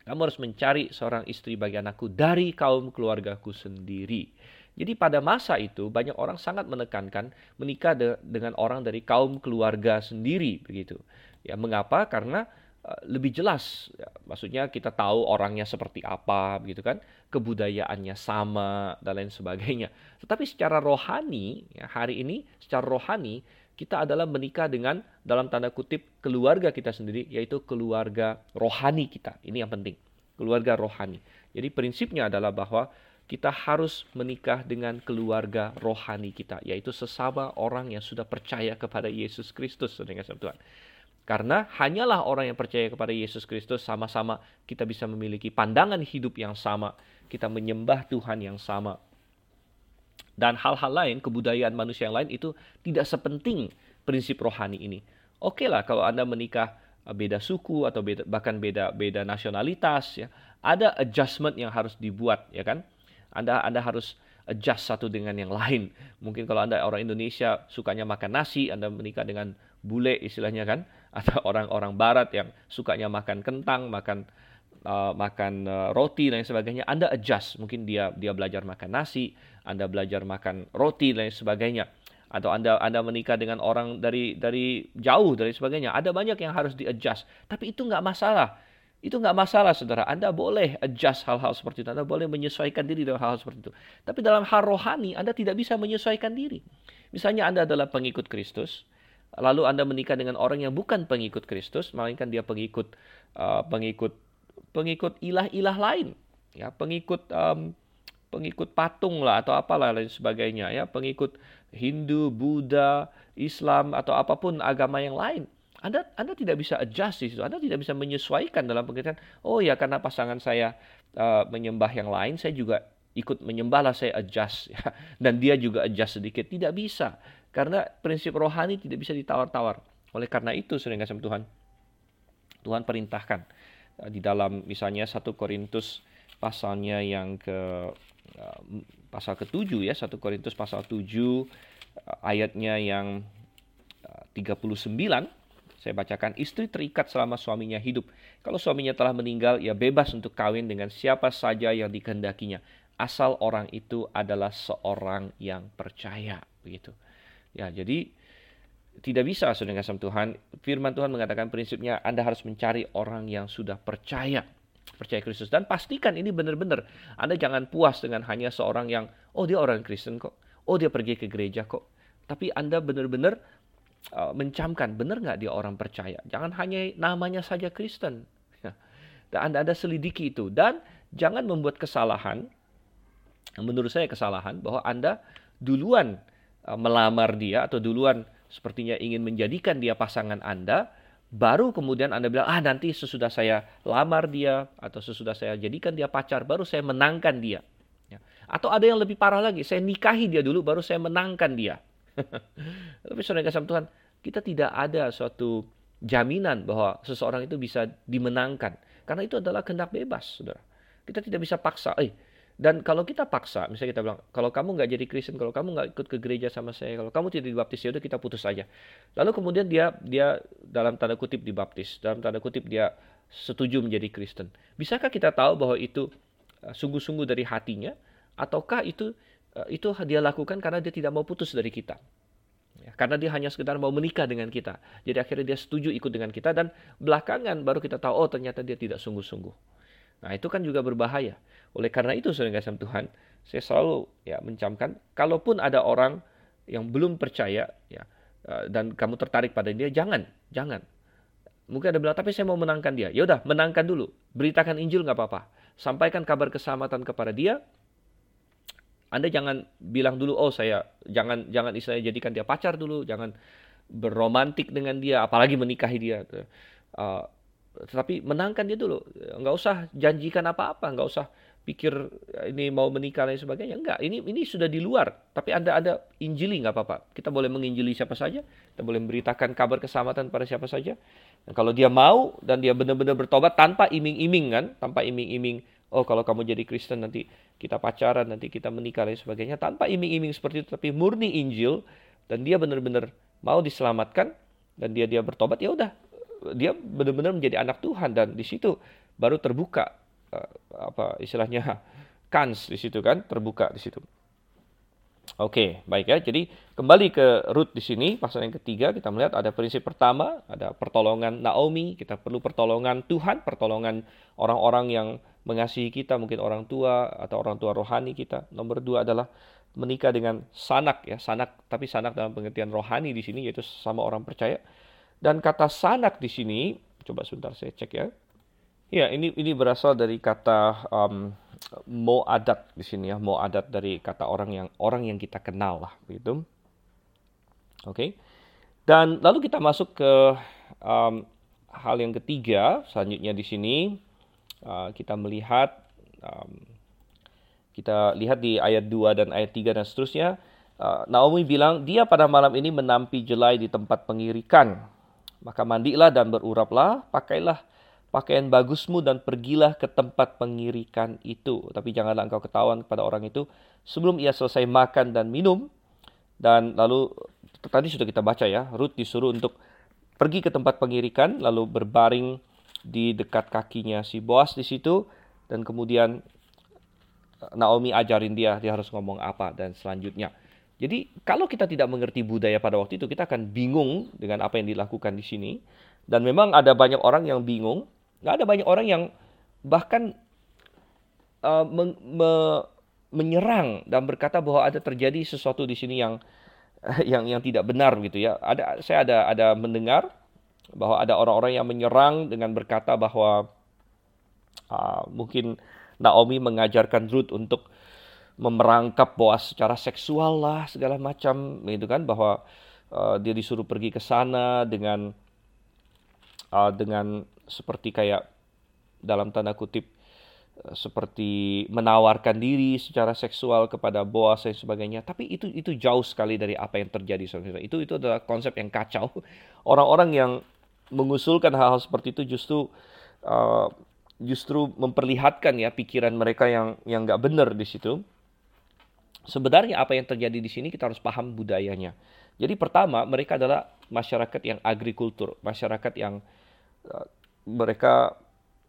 kamu harus mencari seorang istri bagi anakku dari kaum keluargaku sendiri. Jadi pada masa itu banyak orang sangat menekankan menikah de dengan orang dari kaum keluarga sendiri begitu. Ya mengapa? Karena uh, lebih jelas. Ya, maksudnya kita tahu orangnya seperti apa begitu kan, kebudayaannya sama dan lain sebagainya. Tetapi secara rohani ya, hari ini secara rohani kita adalah menikah dengan dalam tanda kutip keluarga kita sendiri yaitu keluarga rohani kita. Ini yang penting. Keluarga rohani. Jadi prinsipnya adalah bahwa kita harus menikah dengan keluarga rohani kita, yaitu sesama orang yang sudah percaya kepada Yesus Kristus, dengan Tuhan. Karena hanyalah orang yang percaya kepada Yesus Kristus sama-sama kita bisa memiliki pandangan hidup yang sama, kita menyembah Tuhan yang sama, dan hal-hal lain, kebudayaan manusia yang lain itu tidak sepenting prinsip rohani ini. Oke okay lah kalau Anda menikah eh, beda suku atau beda, bahkan beda beda nasionalitas ya, ada adjustment yang harus dibuat ya kan. Anda Anda harus adjust satu dengan yang lain. Mungkin kalau Anda orang Indonesia sukanya makan nasi, Anda menikah dengan bule istilahnya kan, atau orang-orang barat yang sukanya makan kentang, makan uh, makan uh, roti dan sebagainya, Anda adjust. Mungkin dia dia belajar makan nasi, Anda belajar makan roti dan sebagainya. Atau Anda Anda menikah dengan orang dari dari jauh dari sebagainya. Ada banyak yang harus di-adjust. Tapi itu nggak masalah. Itu nggak masalah, saudara. Anda boleh adjust hal-hal seperti itu. Anda boleh menyesuaikan diri dengan hal-hal seperti itu. Tapi dalam hal rohani, Anda tidak bisa menyesuaikan diri. Misalnya Anda adalah pengikut Kristus, lalu Anda menikah dengan orang yang bukan pengikut Kristus, melainkan dia pengikut uh, pengikut pengikut ilah-ilah lain, ya pengikut um, pengikut patung lah atau apalah lain sebagainya, ya pengikut Hindu, Buddha, Islam atau apa pun agama yang lain. Anda Anda tidak bisa adjust di situ. Anda tidak bisa menyesuaikan dalam pengertian, oh ya karena pasangan saya uh, menyembah yang lain, saya juga ikut menyembahlah saya adjust ya. dan dia juga adjust sedikit. Tidak bisa. Karena prinsip rohani tidak bisa ditawar-tawar. Oleh karena itu, sering kasih Tuhan, Tuhan perintahkan di dalam misalnya satu Korintus pasalnya yang ke uh, pasal ke-7 ya, satu Korintus pasal 7 uh, ayatnya yang uh, 39 saya bacakan istri terikat selama suaminya hidup. Kalau suaminya telah meninggal, ia bebas untuk kawin dengan siapa saja yang dikehendakinya, asal orang itu adalah seorang yang percaya, begitu. Ya, jadi tidak bisa saudara kasih Tuhan. Firman Tuhan mengatakan prinsipnya Anda harus mencari orang yang sudah percaya percaya Kristus dan pastikan ini benar-benar Anda jangan puas dengan hanya seorang yang oh dia orang Kristen kok, oh dia pergi ke gereja kok. Tapi Anda benar-benar uh, mencamkan benar nggak dia orang percaya. Jangan hanya namanya saja Kristen. Dan Anda ada selidiki itu dan jangan membuat kesalahan. Menurut saya kesalahan bahwa Anda duluan uh, melamar dia atau duluan sepertinya ingin menjadikan dia pasangan Anda, baru kemudian Anda bilang, ah nanti sesudah saya lamar dia, atau sesudah saya jadikan dia pacar, baru saya menangkan dia. Ya. Atau ada yang lebih parah lagi, saya nikahi dia dulu, baru saya menangkan dia. Tapi saudara kasih Tuhan, kita tidak ada suatu jaminan bahwa seseorang itu bisa dimenangkan. Karena itu adalah kehendak bebas, saudara. Kita tidak bisa paksa, eh dan kalau kita paksa, misalnya kita bilang, kalau kamu nggak jadi Kristen, kalau kamu nggak ikut ke gereja sama saya, kalau kamu tidak dibaptis, ya udah kita putus saja. Lalu kemudian dia dia dalam tanda kutip dibaptis, dalam tanda kutip dia setuju menjadi Kristen. Bisakah kita tahu bahwa itu uh, sungguh-sungguh dari hatinya, ataukah itu uh, itu dia lakukan karena dia tidak mau putus dari kita? Ya, karena dia hanya sekedar mau menikah dengan kita. Jadi akhirnya dia setuju ikut dengan kita dan belakangan baru kita tahu oh ternyata dia tidak sungguh-sungguh. Nah, itu kan juga berbahaya. Oleh karena itu, saudara kasih Tuhan, saya selalu ya mencamkan, kalaupun ada orang yang belum percaya, ya, eh, dan kamu tertarik pada dia, jangan, jangan. Mungkin ada bilang, tapi saya mau menangkan dia. Ya udah, menangkan dulu. Beritakan Injil nggak apa-apa. Sampaikan kabar keselamatan kepada dia. Anda jangan bilang dulu, oh saya jangan jangan istilahnya jadikan dia pacar dulu, jangan berromantik dengan dia, apalagi menikahi dia. Uh, tetapi menangkan dia dulu. Nggak usah janjikan apa-apa, nggak usah pikir ini mau menikah dan sebagainya. Enggak, ini ini sudah di luar. Tapi Anda ada injili nggak apa-apa. Kita boleh menginjili siapa saja, kita boleh memberitakan kabar keselamatan pada siapa saja. Dan kalau dia mau dan dia benar-benar bertobat tanpa iming-iming kan, tanpa iming-iming, oh kalau kamu jadi Kristen nanti kita pacaran, nanti kita menikah dan sebagainya, tanpa iming-iming seperti itu, tapi murni Injil dan dia benar-benar mau diselamatkan dan dia dia bertobat, ya udah dia benar-benar menjadi anak Tuhan dan di situ baru terbuka uh, apa istilahnya kans di situ kan terbuka di situ. Oke, baik ya. Jadi kembali ke root di sini pasal yang ketiga kita melihat ada prinsip pertama, ada pertolongan Naomi, kita perlu pertolongan Tuhan, pertolongan orang-orang yang mengasihi kita, mungkin orang tua atau orang tua rohani kita. Nomor dua adalah menikah dengan sanak ya, sanak tapi sanak dalam pengertian rohani di sini yaitu sama orang percaya. Dan kata sanak di sini, coba sebentar saya cek ya. Ya, ini ini berasal dari kata um, mo adat di sini ya, mo adat dari kata orang yang orang yang kita kenal lah, begitu. Oke. Okay. Dan lalu kita masuk ke um, hal yang ketiga, selanjutnya di sini uh, kita melihat um, kita lihat di ayat 2 dan ayat 3 dan seterusnya. Uh, Naomi bilang, dia pada malam ini menampi jelai di tempat pengirikan. Maka mandilah dan beruraplah, pakailah pakaian bagusmu dan pergilah ke tempat pengirikan itu. Tapi janganlah engkau ketahuan kepada orang itu sebelum ia selesai makan dan minum. Dan lalu tadi sudah kita baca ya, Ruth disuruh untuk pergi ke tempat pengirikan lalu berbaring di dekat kakinya si Boas di situ dan kemudian Naomi ajarin dia dia harus ngomong apa dan selanjutnya. Jadi kalau kita tidak mengerti budaya pada waktu itu, kita akan bingung dengan apa yang dilakukan di sini. Dan memang ada banyak orang yang bingung. Nggak ada banyak orang yang bahkan uh, me me menyerang dan berkata bahwa ada terjadi sesuatu di sini yang yang yang tidak benar gitu ya. Ada saya ada ada mendengar bahwa ada orang-orang yang menyerang dengan berkata bahwa uh, mungkin Naomi mengajarkan Ruth untuk memerangkap Boas secara seksual lah segala macam itu kan? Bahwa uh, dia disuruh pergi ke sana dengan uh, dengan seperti kayak dalam tanda kutip uh, seperti menawarkan diri secara seksual kepada Boas dan sebagainya. Tapi itu itu jauh sekali dari apa yang terjadi saudara. Itu itu adalah konsep yang kacau. Orang-orang yang mengusulkan hal-hal seperti itu justru uh, justru memperlihatkan ya pikiran mereka yang yang nggak benar di situ sebenarnya apa yang terjadi di sini kita harus paham budayanya. Jadi pertama mereka adalah masyarakat yang agrikultur, masyarakat yang uh, mereka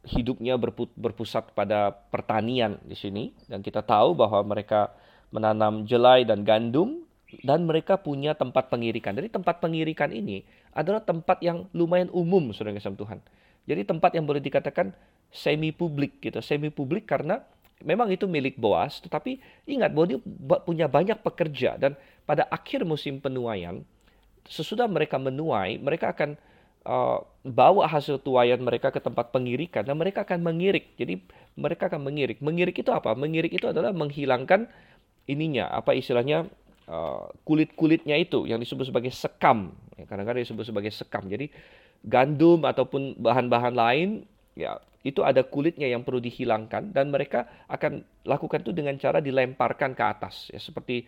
hidupnya berpusat pada pertanian di sini dan kita tahu bahwa mereka menanam jelai dan gandum dan mereka punya tempat pengirikan. Jadi tempat pengirikan ini adalah tempat yang lumayan umum saudara Tuhan. Jadi tempat yang boleh dikatakan semi publik gitu, semi publik karena memang itu milik Boas, tetapi ingat bahwa dia punya banyak pekerja dan pada akhir musim penuaian, sesudah mereka menuai, mereka akan uh, bawa hasil tuaian mereka ke tempat pengirikan dan mereka akan mengirik. Jadi mereka akan mengirik. Mengirik itu apa? Mengirik itu adalah menghilangkan ininya, apa istilahnya uh, kulit-kulitnya itu yang disebut sebagai sekam. Ya, kadang-kadang disebut sebagai sekam. Jadi gandum ataupun bahan-bahan lain ya itu ada kulitnya yang perlu dihilangkan dan mereka akan lakukan itu dengan cara dilemparkan ke atas ya. Seperti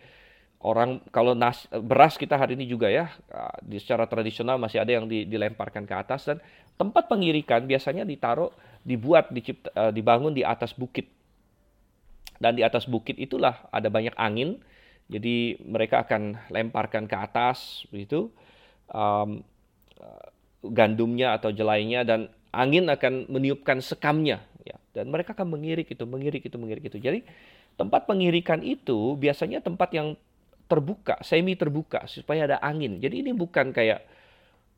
orang kalau nas, beras kita hari ini juga ya di secara tradisional masih ada yang di, dilemparkan ke atas dan tempat pengirikan biasanya ditaruh dibuat dicipta, uh, dibangun di atas bukit. Dan di atas bukit itulah ada banyak angin jadi mereka akan lemparkan ke atas begitu um, gandumnya atau jelainya dan angin akan meniupkan sekamnya ya dan mereka akan mengirik itu mengirik itu mengirik itu jadi tempat pengirikan itu biasanya tempat yang terbuka semi terbuka supaya ada angin jadi ini bukan kayak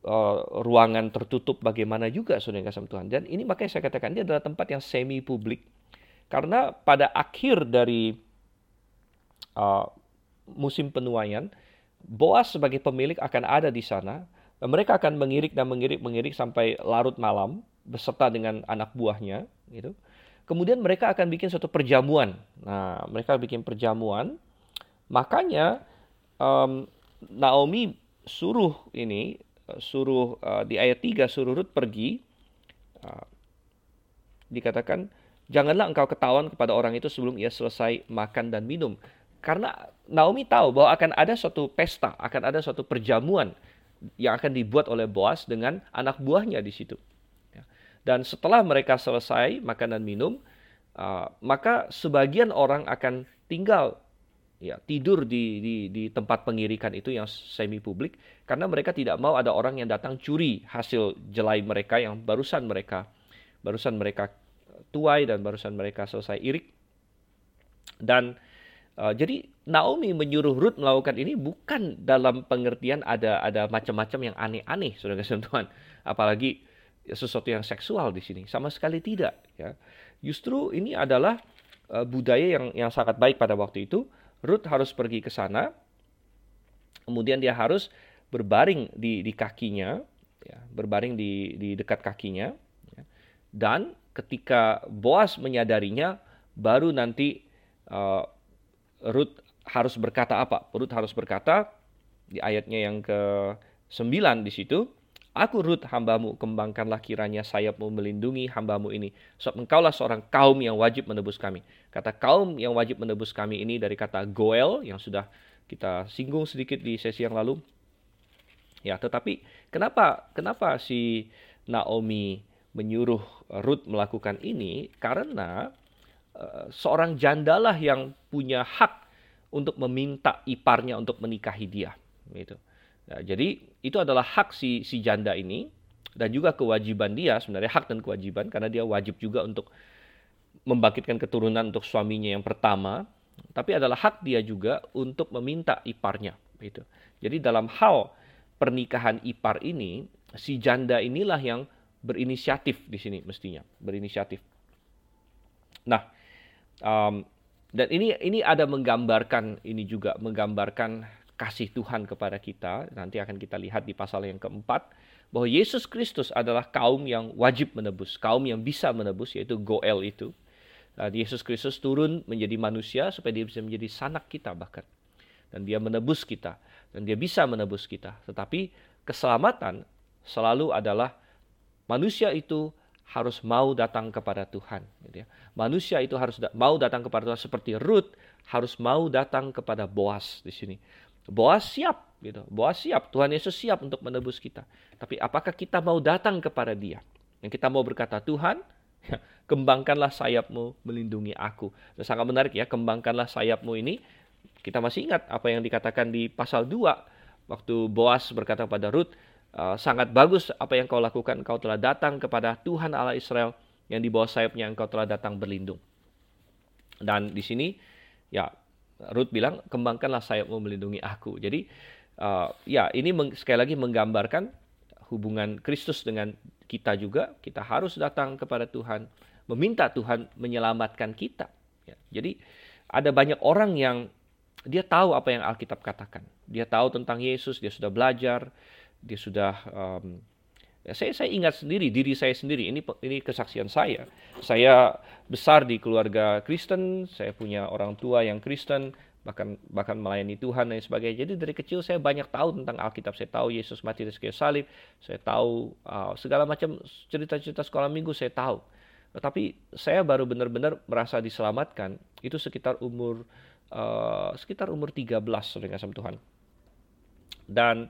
uh, ruangan tertutup bagaimana juga saudara kasih Tuhan. Dan ini makanya saya katakan ini adalah tempat yang semi publik karena pada akhir dari uh, musim penuaian, Boas sebagai pemilik akan ada di sana. Mereka akan mengirik dan mengirik mengirik sampai larut malam beserta dengan anak buahnya, gitu. Kemudian mereka akan bikin suatu perjamuan. Nah, mereka bikin perjamuan. Makanya um, Naomi suruh ini suruh uh, di ayat 3 suruh Rut pergi uh, dikatakan janganlah engkau ketahuan kepada orang itu sebelum ia selesai makan dan minum karena Naomi tahu bahwa akan ada suatu pesta akan ada suatu perjamuan yang akan dibuat oleh Boas dengan anak buahnya di situ ya. dan setelah mereka selesai makan dan minum uh, maka sebagian orang akan tinggal ya tidur di, di di tempat pengirikan itu yang semi publik karena mereka tidak mau ada orang yang datang curi hasil jelai mereka yang barusan mereka barusan mereka tuai dan barusan mereka selesai irik dan uh, jadi Naomi menyuruh Ruth melakukan ini bukan dalam pengertian ada ada macam-macam yang aneh-aneh saudara Tuhan apalagi sesuatu yang seksual di sini. Sama sekali tidak ya. Justru ini adalah uh, budaya yang yang sangat baik pada waktu itu. Ruth harus pergi ke sana, kemudian dia harus berbaring di, di kakinya, ya, berbaring di, di dekat kakinya, ya. dan ketika Boas menyadarinya, baru nanti uh, Ruth harus berkata apa? Ruth harus berkata di ayatnya yang ke 9 di situ, Aku Ruth hambamu, kembangkanlah kiranya sayapmu melindungi hambamu ini. Sebab engkaulah seorang kaum yang wajib menebus kami. Kata kaum yang wajib menebus kami ini dari kata goel yang sudah kita singgung sedikit di sesi yang lalu. Ya, tetapi kenapa kenapa si Naomi menyuruh Ruth melakukan ini? Karena seorang jandalah yang punya hak untuk meminta iparnya untuk menikahi dia, gitu. Ya, jadi itu adalah hak si si janda ini dan juga kewajiban dia sebenarnya hak dan kewajiban karena dia wajib juga untuk membangkitkan keturunan untuk suaminya yang pertama, tapi adalah hak dia juga untuk meminta iparnya gitu. Jadi dalam hal pernikahan ipar ini si janda inilah yang berinisiatif di sini mestinya, berinisiatif. Nah, um, dan ini ini ada menggambarkan ini juga menggambarkan kasih Tuhan kepada kita. Nanti akan kita lihat di pasal yang keempat bahwa Yesus Kristus adalah kaum yang wajib menebus, kaum yang bisa menebus yaitu Goel itu. Dan Yesus Kristus turun menjadi manusia supaya dia bisa menjadi sanak kita bahkan. Dan dia menebus kita dan dia bisa menebus kita. Tetapi keselamatan selalu adalah manusia itu harus mau datang kepada Tuhan. Gitu ya. Manusia itu harus mau datang kepada Tuhan seperti Ruth harus mau datang kepada Boas di sini. Boas siap gitu. Boas siap, Tuhan Yesus siap untuk menebus kita. Tapi apakah kita mau datang kepada Dia? Yang kita mau berkata, Tuhan, kembangkanlah sayapmu melindungi aku. Dan sangat menarik ya, kembangkanlah sayapmu ini. Kita masih ingat apa yang dikatakan di pasal 2 waktu Boas berkata kepada Ruth, sangat bagus apa yang kau lakukan. Kau telah datang kepada Tuhan Allah Israel yang di bawah sayapnya engkau telah datang berlindung. Dan di sini ya Ruth bilang, kembangkanlah sayapmu melindungi aku. Jadi uh, ya ini sekali lagi menggambarkan hubungan Kristus dengan kita juga. Kita harus datang kepada Tuhan, meminta Tuhan menyelamatkan kita. Ya, jadi ada banyak orang yang dia tahu apa yang Alkitab katakan. Dia tahu tentang Yesus, dia sudah belajar, dia sudah um, Ya, saya saya ingat sendiri diri saya sendiri ini ini kesaksian saya. Saya besar di keluarga Kristen, saya punya orang tua yang Kristen, bahkan bahkan melayani Tuhan dan sebagainya. Jadi dari kecil saya banyak tahu tentang Alkitab. Saya tahu Yesus mati di kayu salib, saya tahu uh, segala macam cerita-cerita sekolah minggu saya tahu. Tetapi saya baru benar-benar merasa diselamatkan itu sekitar umur uh, sekitar umur 13 dengan sama Tuhan. Dan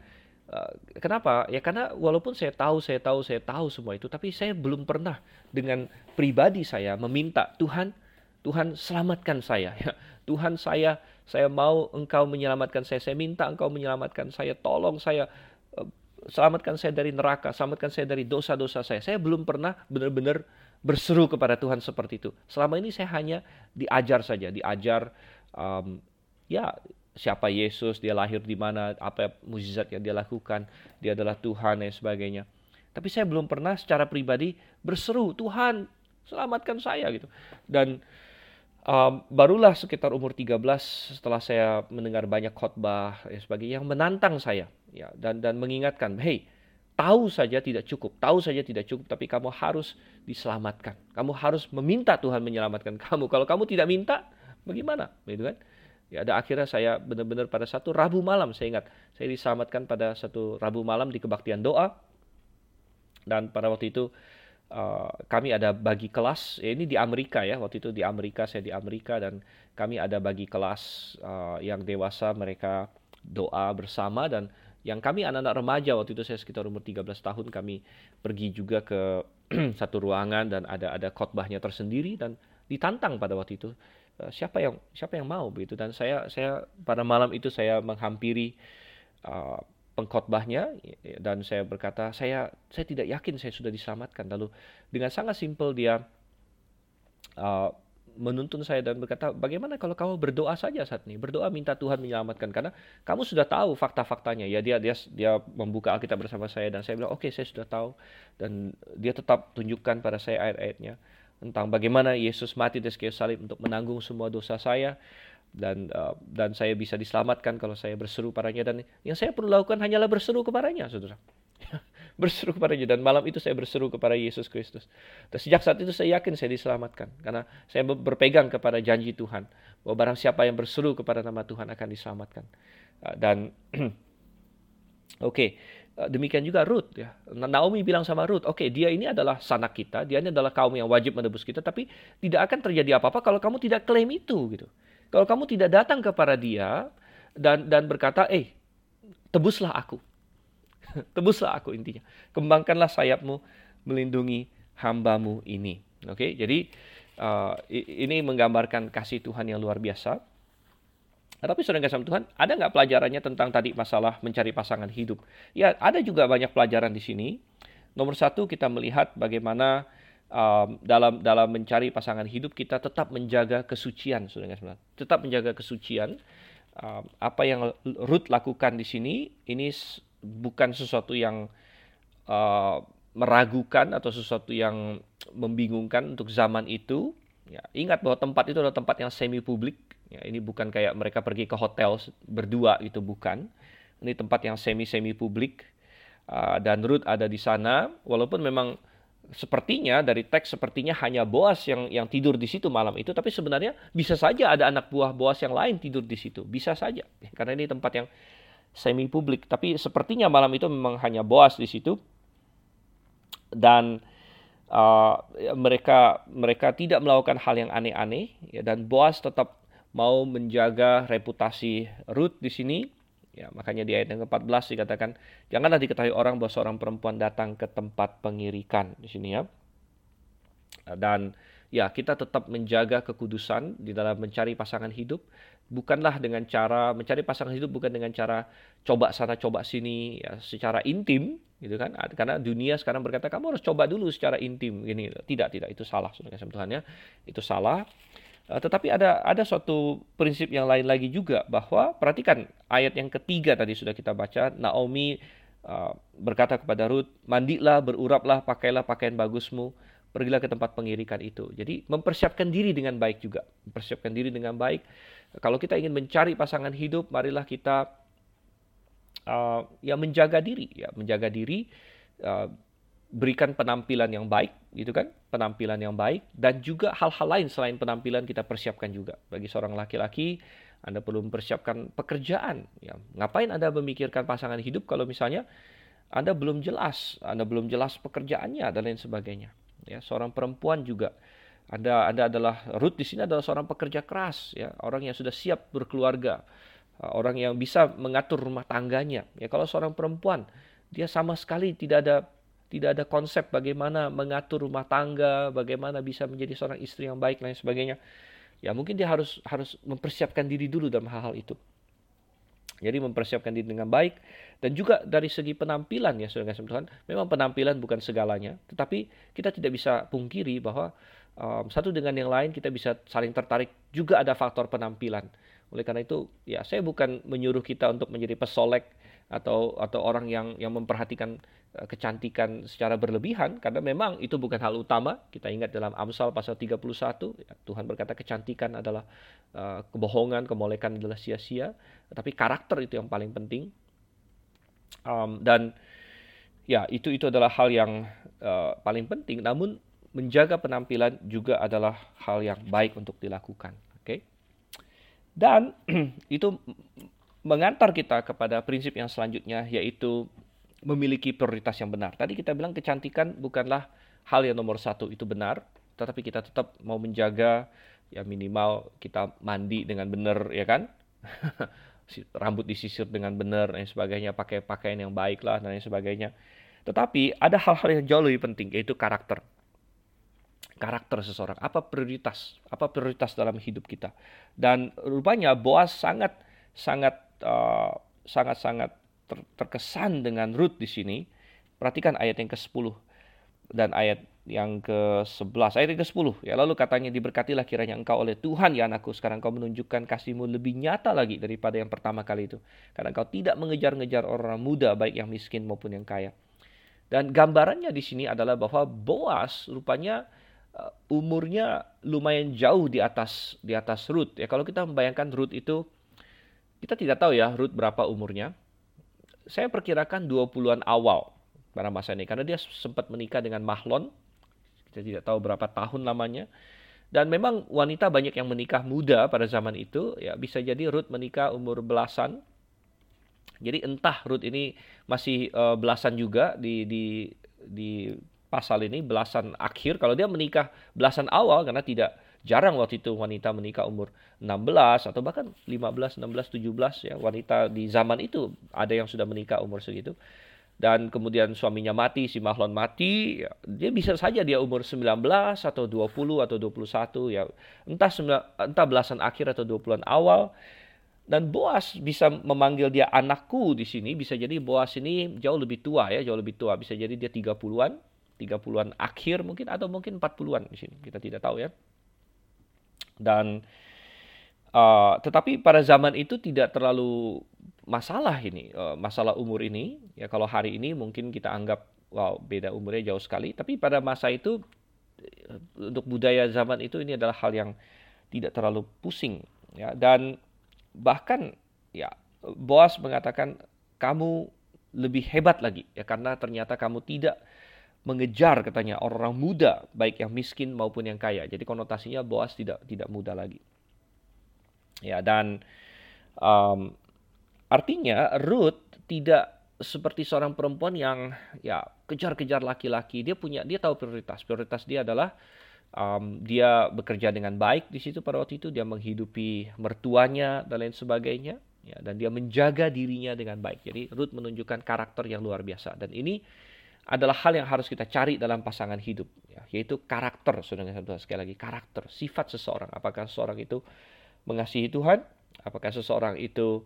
kenapa? Ya karena walaupun saya tahu, saya tahu, saya tahu semua itu, tapi saya belum pernah dengan pribadi saya meminta Tuhan, Tuhan selamatkan saya. Ya, Tuhan saya, saya mau Engkau menyelamatkan saya. Saya minta Engkau menyelamatkan saya. Tolong saya, eh, selamatkan saya dari neraka, selamatkan saya dari dosa-dosa saya. Saya belum pernah benar-benar berseru kepada Tuhan seperti itu. Selama ini saya hanya diajar saja, diajar, um, ya siapa Yesus, dia lahir di mana, apa mujizat yang dia lakukan, dia adalah Tuhan dan sebagainya. Tapi saya belum pernah secara pribadi berseru, Tuhan selamatkan saya gitu. Dan um, barulah sekitar umur 13 setelah saya mendengar banyak khotbah dan sebagainya yang menantang saya ya dan dan mengingatkan, hey tahu saja tidak cukup, tahu saja tidak cukup, tapi kamu harus diselamatkan. Kamu harus meminta Tuhan menyelamatkan kamu. Kalau kamu tidak minta, bagaimana? Gitu kan? Ya, ada akhirnya saya benar-benar pada satu Rabu malam, saya ingat, saya diselamatkan pada satu Rabu malam di kebaktian doa. Dan pada waktu itu uh, kami ada bagi kelas, ya ini di Amerika ya, waktu itu di Amerika, saya di Amerika dan kami ada bagi kelas uh, yang dewasa, mereka doa bersama dan yang kami anak-anak remaja waktu itu saya sekitar umur 13 tahun kami pergi juga ke satu ruangan dan ada ada khotbahnya tersendiri dan ditantang pada waktu itu siapa yang siapa yang mau begitu. Dan saya saya pada malam itu saya menghampiri uh, pengkhotbahnya dan saya berkata saya saya tidak yakin saya sudah diselamatkan. Lalu dengan sangat simpel dia uh, menuntun saya dan berkata, bagaimana kalau kamu berdoa saja saat ini, berdoa minta Tuhan menyelamatkan. Karena kamu sudah tahu fakta-faktanya. Ya. Dia dia dia membuka Alkitab bersama saya dan saya bilang, oke okay, saya sudah tahu. Dan dia tetap tunjukkan pada saya ayat-ayatnya tentang bagaimana Yesus mati di kayu salib untuk menanggung semua dosa saya. Dan uh, dan saya bisa diselamatkan kalau saya berseru padanya. Dan yang saya perlu lakukan hanyalah berseru kepadanya, saudara. Berseru kepadanya. Dan malam itu saya berseru kepada Yesus Kristus. Dan sejak saat itu saya yakin saya diselamatkan. Karena saya berpegang kepada janji Tuhan bahwa barang siapa yang berseru kepada nama Tuhan akan diselamatkan. Uh, dan oke, okay, demikian juga Ruth ya. Naomi bilang sama Ruth, oke okay, dia ini adalah sanak kita, dia ini adalah kaum yang wajib menebus kita, tapi tidak akan terjadi apa-apa kalau kamu tidak klaim itu gitu. Kalau kamu tidak datang kepada dia dan dan berkata, eh tebuslah aku Tebuslah aku intinya. Kembangkanlah sayapmu melindungi hambamu ini. Oke, okay? jadi uh, ini menggambarkan kasih Tuhan yang luar biasa. Tapi saudara kasih Tuhan, ada nggak pelajarannya tentang tadi masalah mencari pasangan hidup? Ya, ada juga banyak pelajaran di sini. Nomor satu, kita melihat bagaimana um, dalam dalam mencari pasangan hidup kita tetap menjaga kesucian, saudara kasih Tetap menjaga kesucian. Um, apa yang Ruth lakukan di sini, ini bukan sesuatu yang uh, meragukan atau sesuatu yang membingungkan untuk zaman itu. Ya, ingat bahwa tempat itu adalah tempat yang semi publik. Ya, ini bukan kayak mereka pergi ke hotel berdua itu bukan. Ini tempat yang semi semi publik. Uh, dan Ruth ada di sana, walaupun memang sepertinya dari teks sepertinya hanya Boas yang yang tidur di situ malam itu, tapi sebenarnya bisa saja ada anak buah Boas yang lain tidur di situ, bisa saja, karena ini tempat yang semi publik. Tapi sepertinya malam itu memang hanya Boas di situ dan uh, mereka mereka tidak melakukan hal yang aneh-aneh ya, dan Boas tetap mau menjaga reputasi Ruth di sini. Ya, makanya di ayat yang ke-14 dikatakan, janganlah diketahui orang bahwa seorang perempuan datang ke tempat pengirikan di sini ya. Dan ya kita tetap menjaga kekudusan di dalam mencari pasangan hidup. Bukanlah dengan cara mencari pasangan hidup bukan dengan cara coba sana coba sini ya secara intim gitu kan. Karena dunia sekarang berkata kamu harus coba dulu secara intim gini. Tidak tidak. Itu salah sudah Tuhan ya itu salah tetapi ada ada suatu prinsip yang lain lagi juga bahwa perhatikan ayat yang ketiga tadi sudah kita baca Naomi uh, berkata kepada Ruth mandilah beruraplah pakailah pakaian bagusmu pergilah ke tempat pengirikan itu. Jadi mempersiapkan diri dengan baik juga. Mempersiapkan diri dengan baik. Kalau kita ingin mencari pasangan hidup, marilah kita uh, ya menjaga diri, ya menjaga diri, uh, berikan penampilan yang baik, gitu kan? Penampilan yang baik dan juga hal-hal lain selain penampilan kita persiapkan juga. Bagi seorang laki-laki, Anda perlu mempersiapkan pekerjaan. Ya, ngapain Anda memikirkan pasangan hidup kalau misalnya anda belum jelas, Anda belum jelas pekerjaannya dan lain sebagainya. Ya, seorang perempuan juga ada ada adalah Ruth di sini adalah seorang pekerja keras, ya, orang yang sudah siap berkeluarga, orang yang bisa mengatur rumah tangganya. Ya, kalau seorang perempuan dia sama sekali tidak ada tidak ada konsep bagaimana mengatur rumah tangga, bagaimana bisa menjadi seorang istri yang baik lain sebagainya. Ya mungkin dia harus harus mempersiapkan diri dulu dalam hal-hal itu. Jadi mempersiapkan diri dengan baik dan juga dari segi penampilan ya saudara Tuhan, memang penampilan bukan segalanya, tetapi kita tidak bisa pungkiri bahwa um, satu dengan yang lain kita bisa saling tertarik juga ada faktor penampilan. Oleh karena itu, ya saya bukan menyuruh kita untuk menjadi pesolek atau atau orang yang yang memperhatikan uh, kecantikan secara berlebihan karena memang itu bukan hal utama. Kita ingat dalam Amsal pasal 31 ya, Tuhan berkata kecantikan adalah uh, kebohongan, kemolekan adalah sia-sia, tapi karakter itu yang paling penting. Um, dan ya itu itu adalah hal yang uh, paling penting. Namun menjaga penampilan juga adalah hal yang baik untuk dilakukan. Oke, okay? dan itu mengantar kita kepada prinsip yang selanjutnya yaitu memiliki prioritas yang benar. Tadi kita bilang kecantikan bukanlah hal yang nomor satu itu benar, tetapi kita tetap mau menjaga ya minimal kita mandi dengan benar ya kan, rambut disisir dengan benar dan sebagainya, pakai pakaian yang baik lah dan sebagainya. Tetapi ada hal-hal yang jauh lebih penting yaitu karakter. Karakter seseorang, apa prioritas, apa prioritas dalam hidup kita. Dan rupanya Boas sangat sangat Uh, sangat-sangat ter terkesan dengan Ruth di sini. Perhatikan ayat yang ke-10 dan ayat yang ke-11. Ayat yang ke-10 ya lalu katanya diberkatilah kiranya engkau oleh Tuhan ya anakku sekarang kau menunjukkan kasihmu lebih nyata lagi daripada yang pertama kali itu. Karena engkau tidak mengejar-ngejar orang muda baik yang miskin maupun yang kaya. Dan gambarannya di sini adalah bahwa Boas rupanya uh, umurnya lumayan jauh di atas di atas Ruth ya. Kalau kita membayangkan Ruth itu kita tidak tahu ya Ruth berapa umurnya. Saya perkirakan 20-an awal pada masa ini karena dia sempat menikah dengan Mahlon. Kita tidak tahu berapa tahun lamanya. Dan memang wanita banyak yang menikah muda pada zaman itu, ya bisa jadi Ruth menikah umur belasan. Jadi entah Ruth ini masih uh, belasan juga di di di pasal ini belasan akhir. Kalau dia menikah belasan awal karena tidak jarang waktu itu wanita menikah umur 16 atau bahkan 15, 16, 17 ya wanita di zaman itu ada yang sudah menikah umur segitu. Dan kemudian suaminya mati, si Mahlon mati, ya, dia bisa saja dia umur 19 atau 20 atau 21 ya. Entah entah belasan akhir atau 20-an awal. Dan Boas bisa memanggil dia anakku di sini bisa jadi Boas ini jauh lebih tua ya jauh lebih tua. Bisa jadi dia 30-an 30-an akhir mungkin atau mungkin 40-an di sini kita tidak tahu ya dan uh, tetapi pada zaman itu tidak terlalu masalah ini, uh, masalah umur ini. Ya kalau hari ini mungkin kita anggap wow beda umurnya jauh sekali, tapi pada masa itu uh, untuk budaya zaman itu ini adalah hal yang tidak terlalu pusing ya. Dan bahkan ya Boas mengatakan kamu lebih hebat lagi. Ya karena ternyata kamu tidak mengejar katanya orang muda baik yang miskin maupun yang kaya. Jadi konotasinya Boas tidak tidak muda lagi. Ya dan um, artinya Ruth tidak seperti seorang perempuan yang ya kejar-kejar laki-laki. Dia punya dia tahu prioritas. Prioritas dia adalah um, dia bekerja dengan baik di situ pada waktu itu dia menghidupi mertuanya dan lain sebagainya. Ya, dan dia menjaga dirinya dengan baik. Jadi Ruth menunjukkan karakter yang luar biasa dan ini adalah hal yang harus kita cari dalam pasangan hidup, ya, yaitu karakter. Saudara sekali lagi karakter, sifat seseorang. Apakah seseorang itu mengasihi Tuhan? Apakah seseorang itu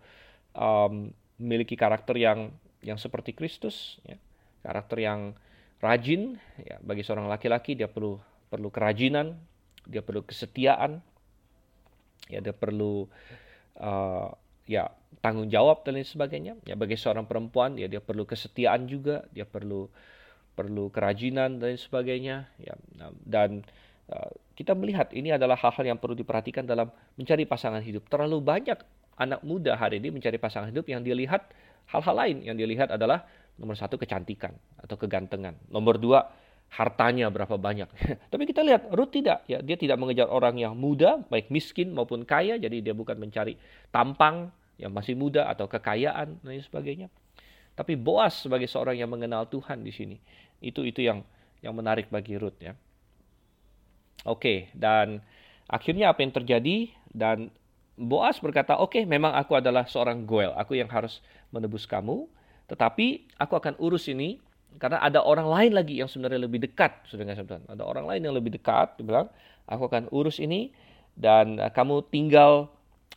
um, memiliki karakter yang yang seperti Kristus? Ya, karakter yang rajin. Ya, bagi seorang laki-laki dia perlu perlu kerajinan, dia perlu kesetiaan, ya dia perlu uh, ya tanggung jawab dan lain sebagainya. Ya bagi seorang perempuan ya dia perlu kesetiaan juga, dia perlu perlu kerajinan dan lain sebagainya. Ya nah, dan uh, kita melihat ini adalah hal-hal yang perlu diperhatikan dalam mencari pasangan hidup. Terlalu banyak anak muda hari ini mencari pasangan hidup yang dilihat hal-hal lain. Yang dilihat adalah nomor satu kecantikan atau kegantengan. Nomor dua hartanya berapa banyak. Tapi kita lihat Ruth tidak, ya dia tidak mengejar orang yang muda, baik miskin maupun kaya, jadi dia bukan mencari tampang, yang masih muda atau kekayaan dan sebagainya. Tapi Boas sebagai seorang yang mengenal Tuhan di sini, itu itu yang yang menarik bagi Ruth ya. Oke, dan akhirnya apa yang terjadi dan Boas berkata, "Oke, okay, memang aku adalah seorang Goel, aku yang harus menebus kamu, tetapi aku akan urus ini karena ada orang lain lagi yang sebenarnya lebih dekat, sudah nggak Ada orang lain yang lebih dekat, dia bilang, aku akan urus ini dan kamu tinggal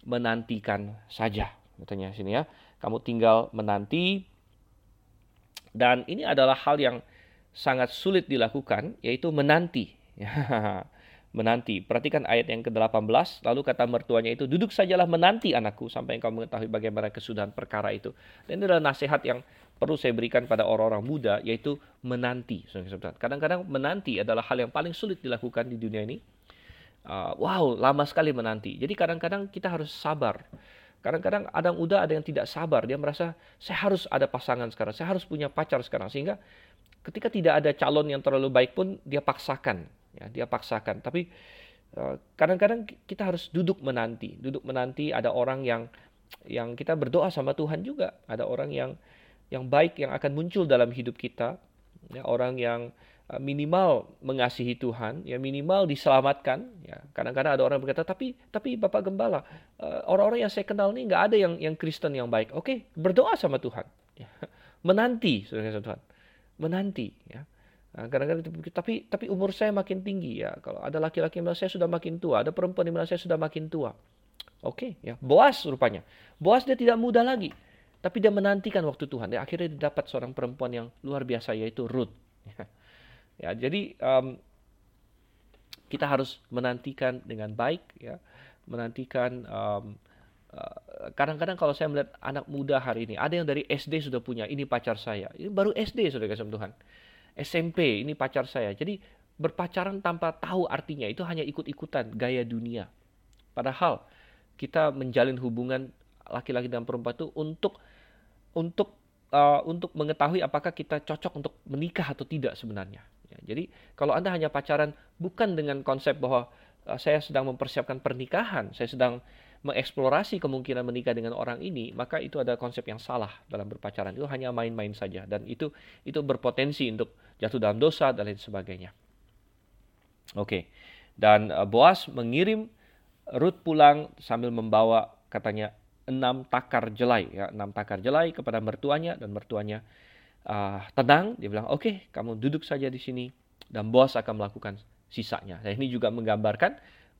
menantikan saja. Katanya sini ya. Kamu tinggal menanti. Dan ini adalah hal yang sangat sulit dilakukan, yaitu menanti. menanti. Perhatikan ayat yang ke-18, lalu kata mertuanya itu, duduk sajalah menanti anakku sampai engkau mengetahui bagaimana kesudahan perkara itu. Dan ini adalah nasihat yang perlu saya berikan pada orang-orang muda, yaitu menanti. Kadang-kadang menanti adalah hal yang paling sulit dilakukan di dunia ini. Uh, wow, lama sekali menanti. Jadi kadang-kadang kita harus sabar. Kadang-kadang ada yang udah, ada yang tidak sabar. Dia merasa, saya harus ada pasangan sekarang, saya harus punya pacar sekarang. Sehingga ketika tidak ada calon yang terlalu baik pun, dia paksakan ya dia paksakan tapi eh, kadang-kadang kita harus duduk menanti duduk menanti ada orang yang yang kita berdoa sama Tuhan juga ada orang yang yang baik yang akan muncul dalam hidup kita ya orang yang eh, minimal mengasihi Tuhan ya minimal diselamatkan ya kadang-kadang ada orang berkata tapi tapi Bapak Gembala eh, orang-orang yang saya kenal ini nggak ada yang yang Kristen yang baik oke berdoa sama Tuhan ya. menanti saudara Tuhan menanti ya Nah, kadang-kadang tapi tapi umur saya makin tinggi ya. Kalau ada laki-laki yang saya sudah makin tua, ada perempuan yang saya sudah makin tua. Oke, okay, ya. Boas rupanya. Boas dia tidak muda lagi. Tapi dia menantikan waktu Tuhan. Dia akhirnya dia dapat seorang perempuan yang luar biasa yaitu Ruth. ya, jadi um, kita harus menantikan dengan baik ya. Menantikan um, kadang-kadang kalau saya melihat anak muda hari ini, ada yang dari SD sudah punya, ini pacar saya. Ini baru SD sudah kasih Tuhan. SMP ini pacar saya. Jadi berpacaran tanpa tahu artinya itu hanya ikut-ikutan gaya dunia. Padahal kita menjalin hubungan laki-laki dan perempuan itu untuk untuk uh, untuk mengetahui apakah kita cocok untuk menikah atau tidak sebenarnya. Ya, jadi kalau anda hanya pacaran bukan dengan konsep bahwa uh, saya sedang mempersiapkan pernikahan, saya sedang mengeksplorasi kemungkinan menikah dengan orang ini, maka itu ada konsep yang salah dalam berpacaran. Itu hanya main-main saja dan itu itu berpotensi untuk jatuh dalam dosa dan lain sebagainya. Oke. Dan uh, Boas mengirim Ruth pulang sambil membawa katanya enam takar jelai ya, enam takar jelai kepada mertuanya dan mertuanya uh, tenang, dia bilang, "Oke, okay, kamu duduk saja di sini dan Boas akan melakukan sisanya." Nah, ini juga menggambarkan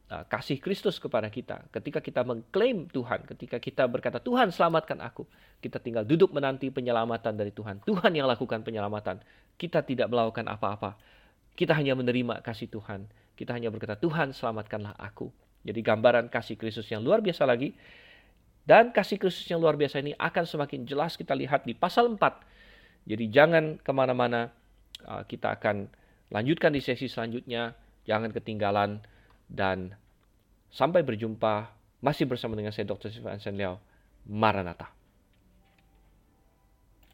uh, kasih Kristus kepada kita. Ketika kita mengklaim Tuhan, ketika kita berkata, Tuhan selamatkan aku. Kita tinggal duduk menanti penyelamatan dari Tuhan. Tuhan yang lakukan penyelamatan. Kita tidak melakukan apa-apa. Kita hanya menerima kasih Tuhan. Kita hanya berkata, Tuhan selamatkanlah aku. Jadi gambaran kasih Kristus yang luar biasa lagi. Dan kasih Kristus yang luar biasa ini akan semakin jelas kita lihat di pasal 4. Jadi jangan ke mana-mana. Uh, kita akan lanjutkan di sesi selanjutnya. Jangan ketinggalan dan sampai berjumpa masih bersama dengan saya Dr. Sifan Liao. Maranatha.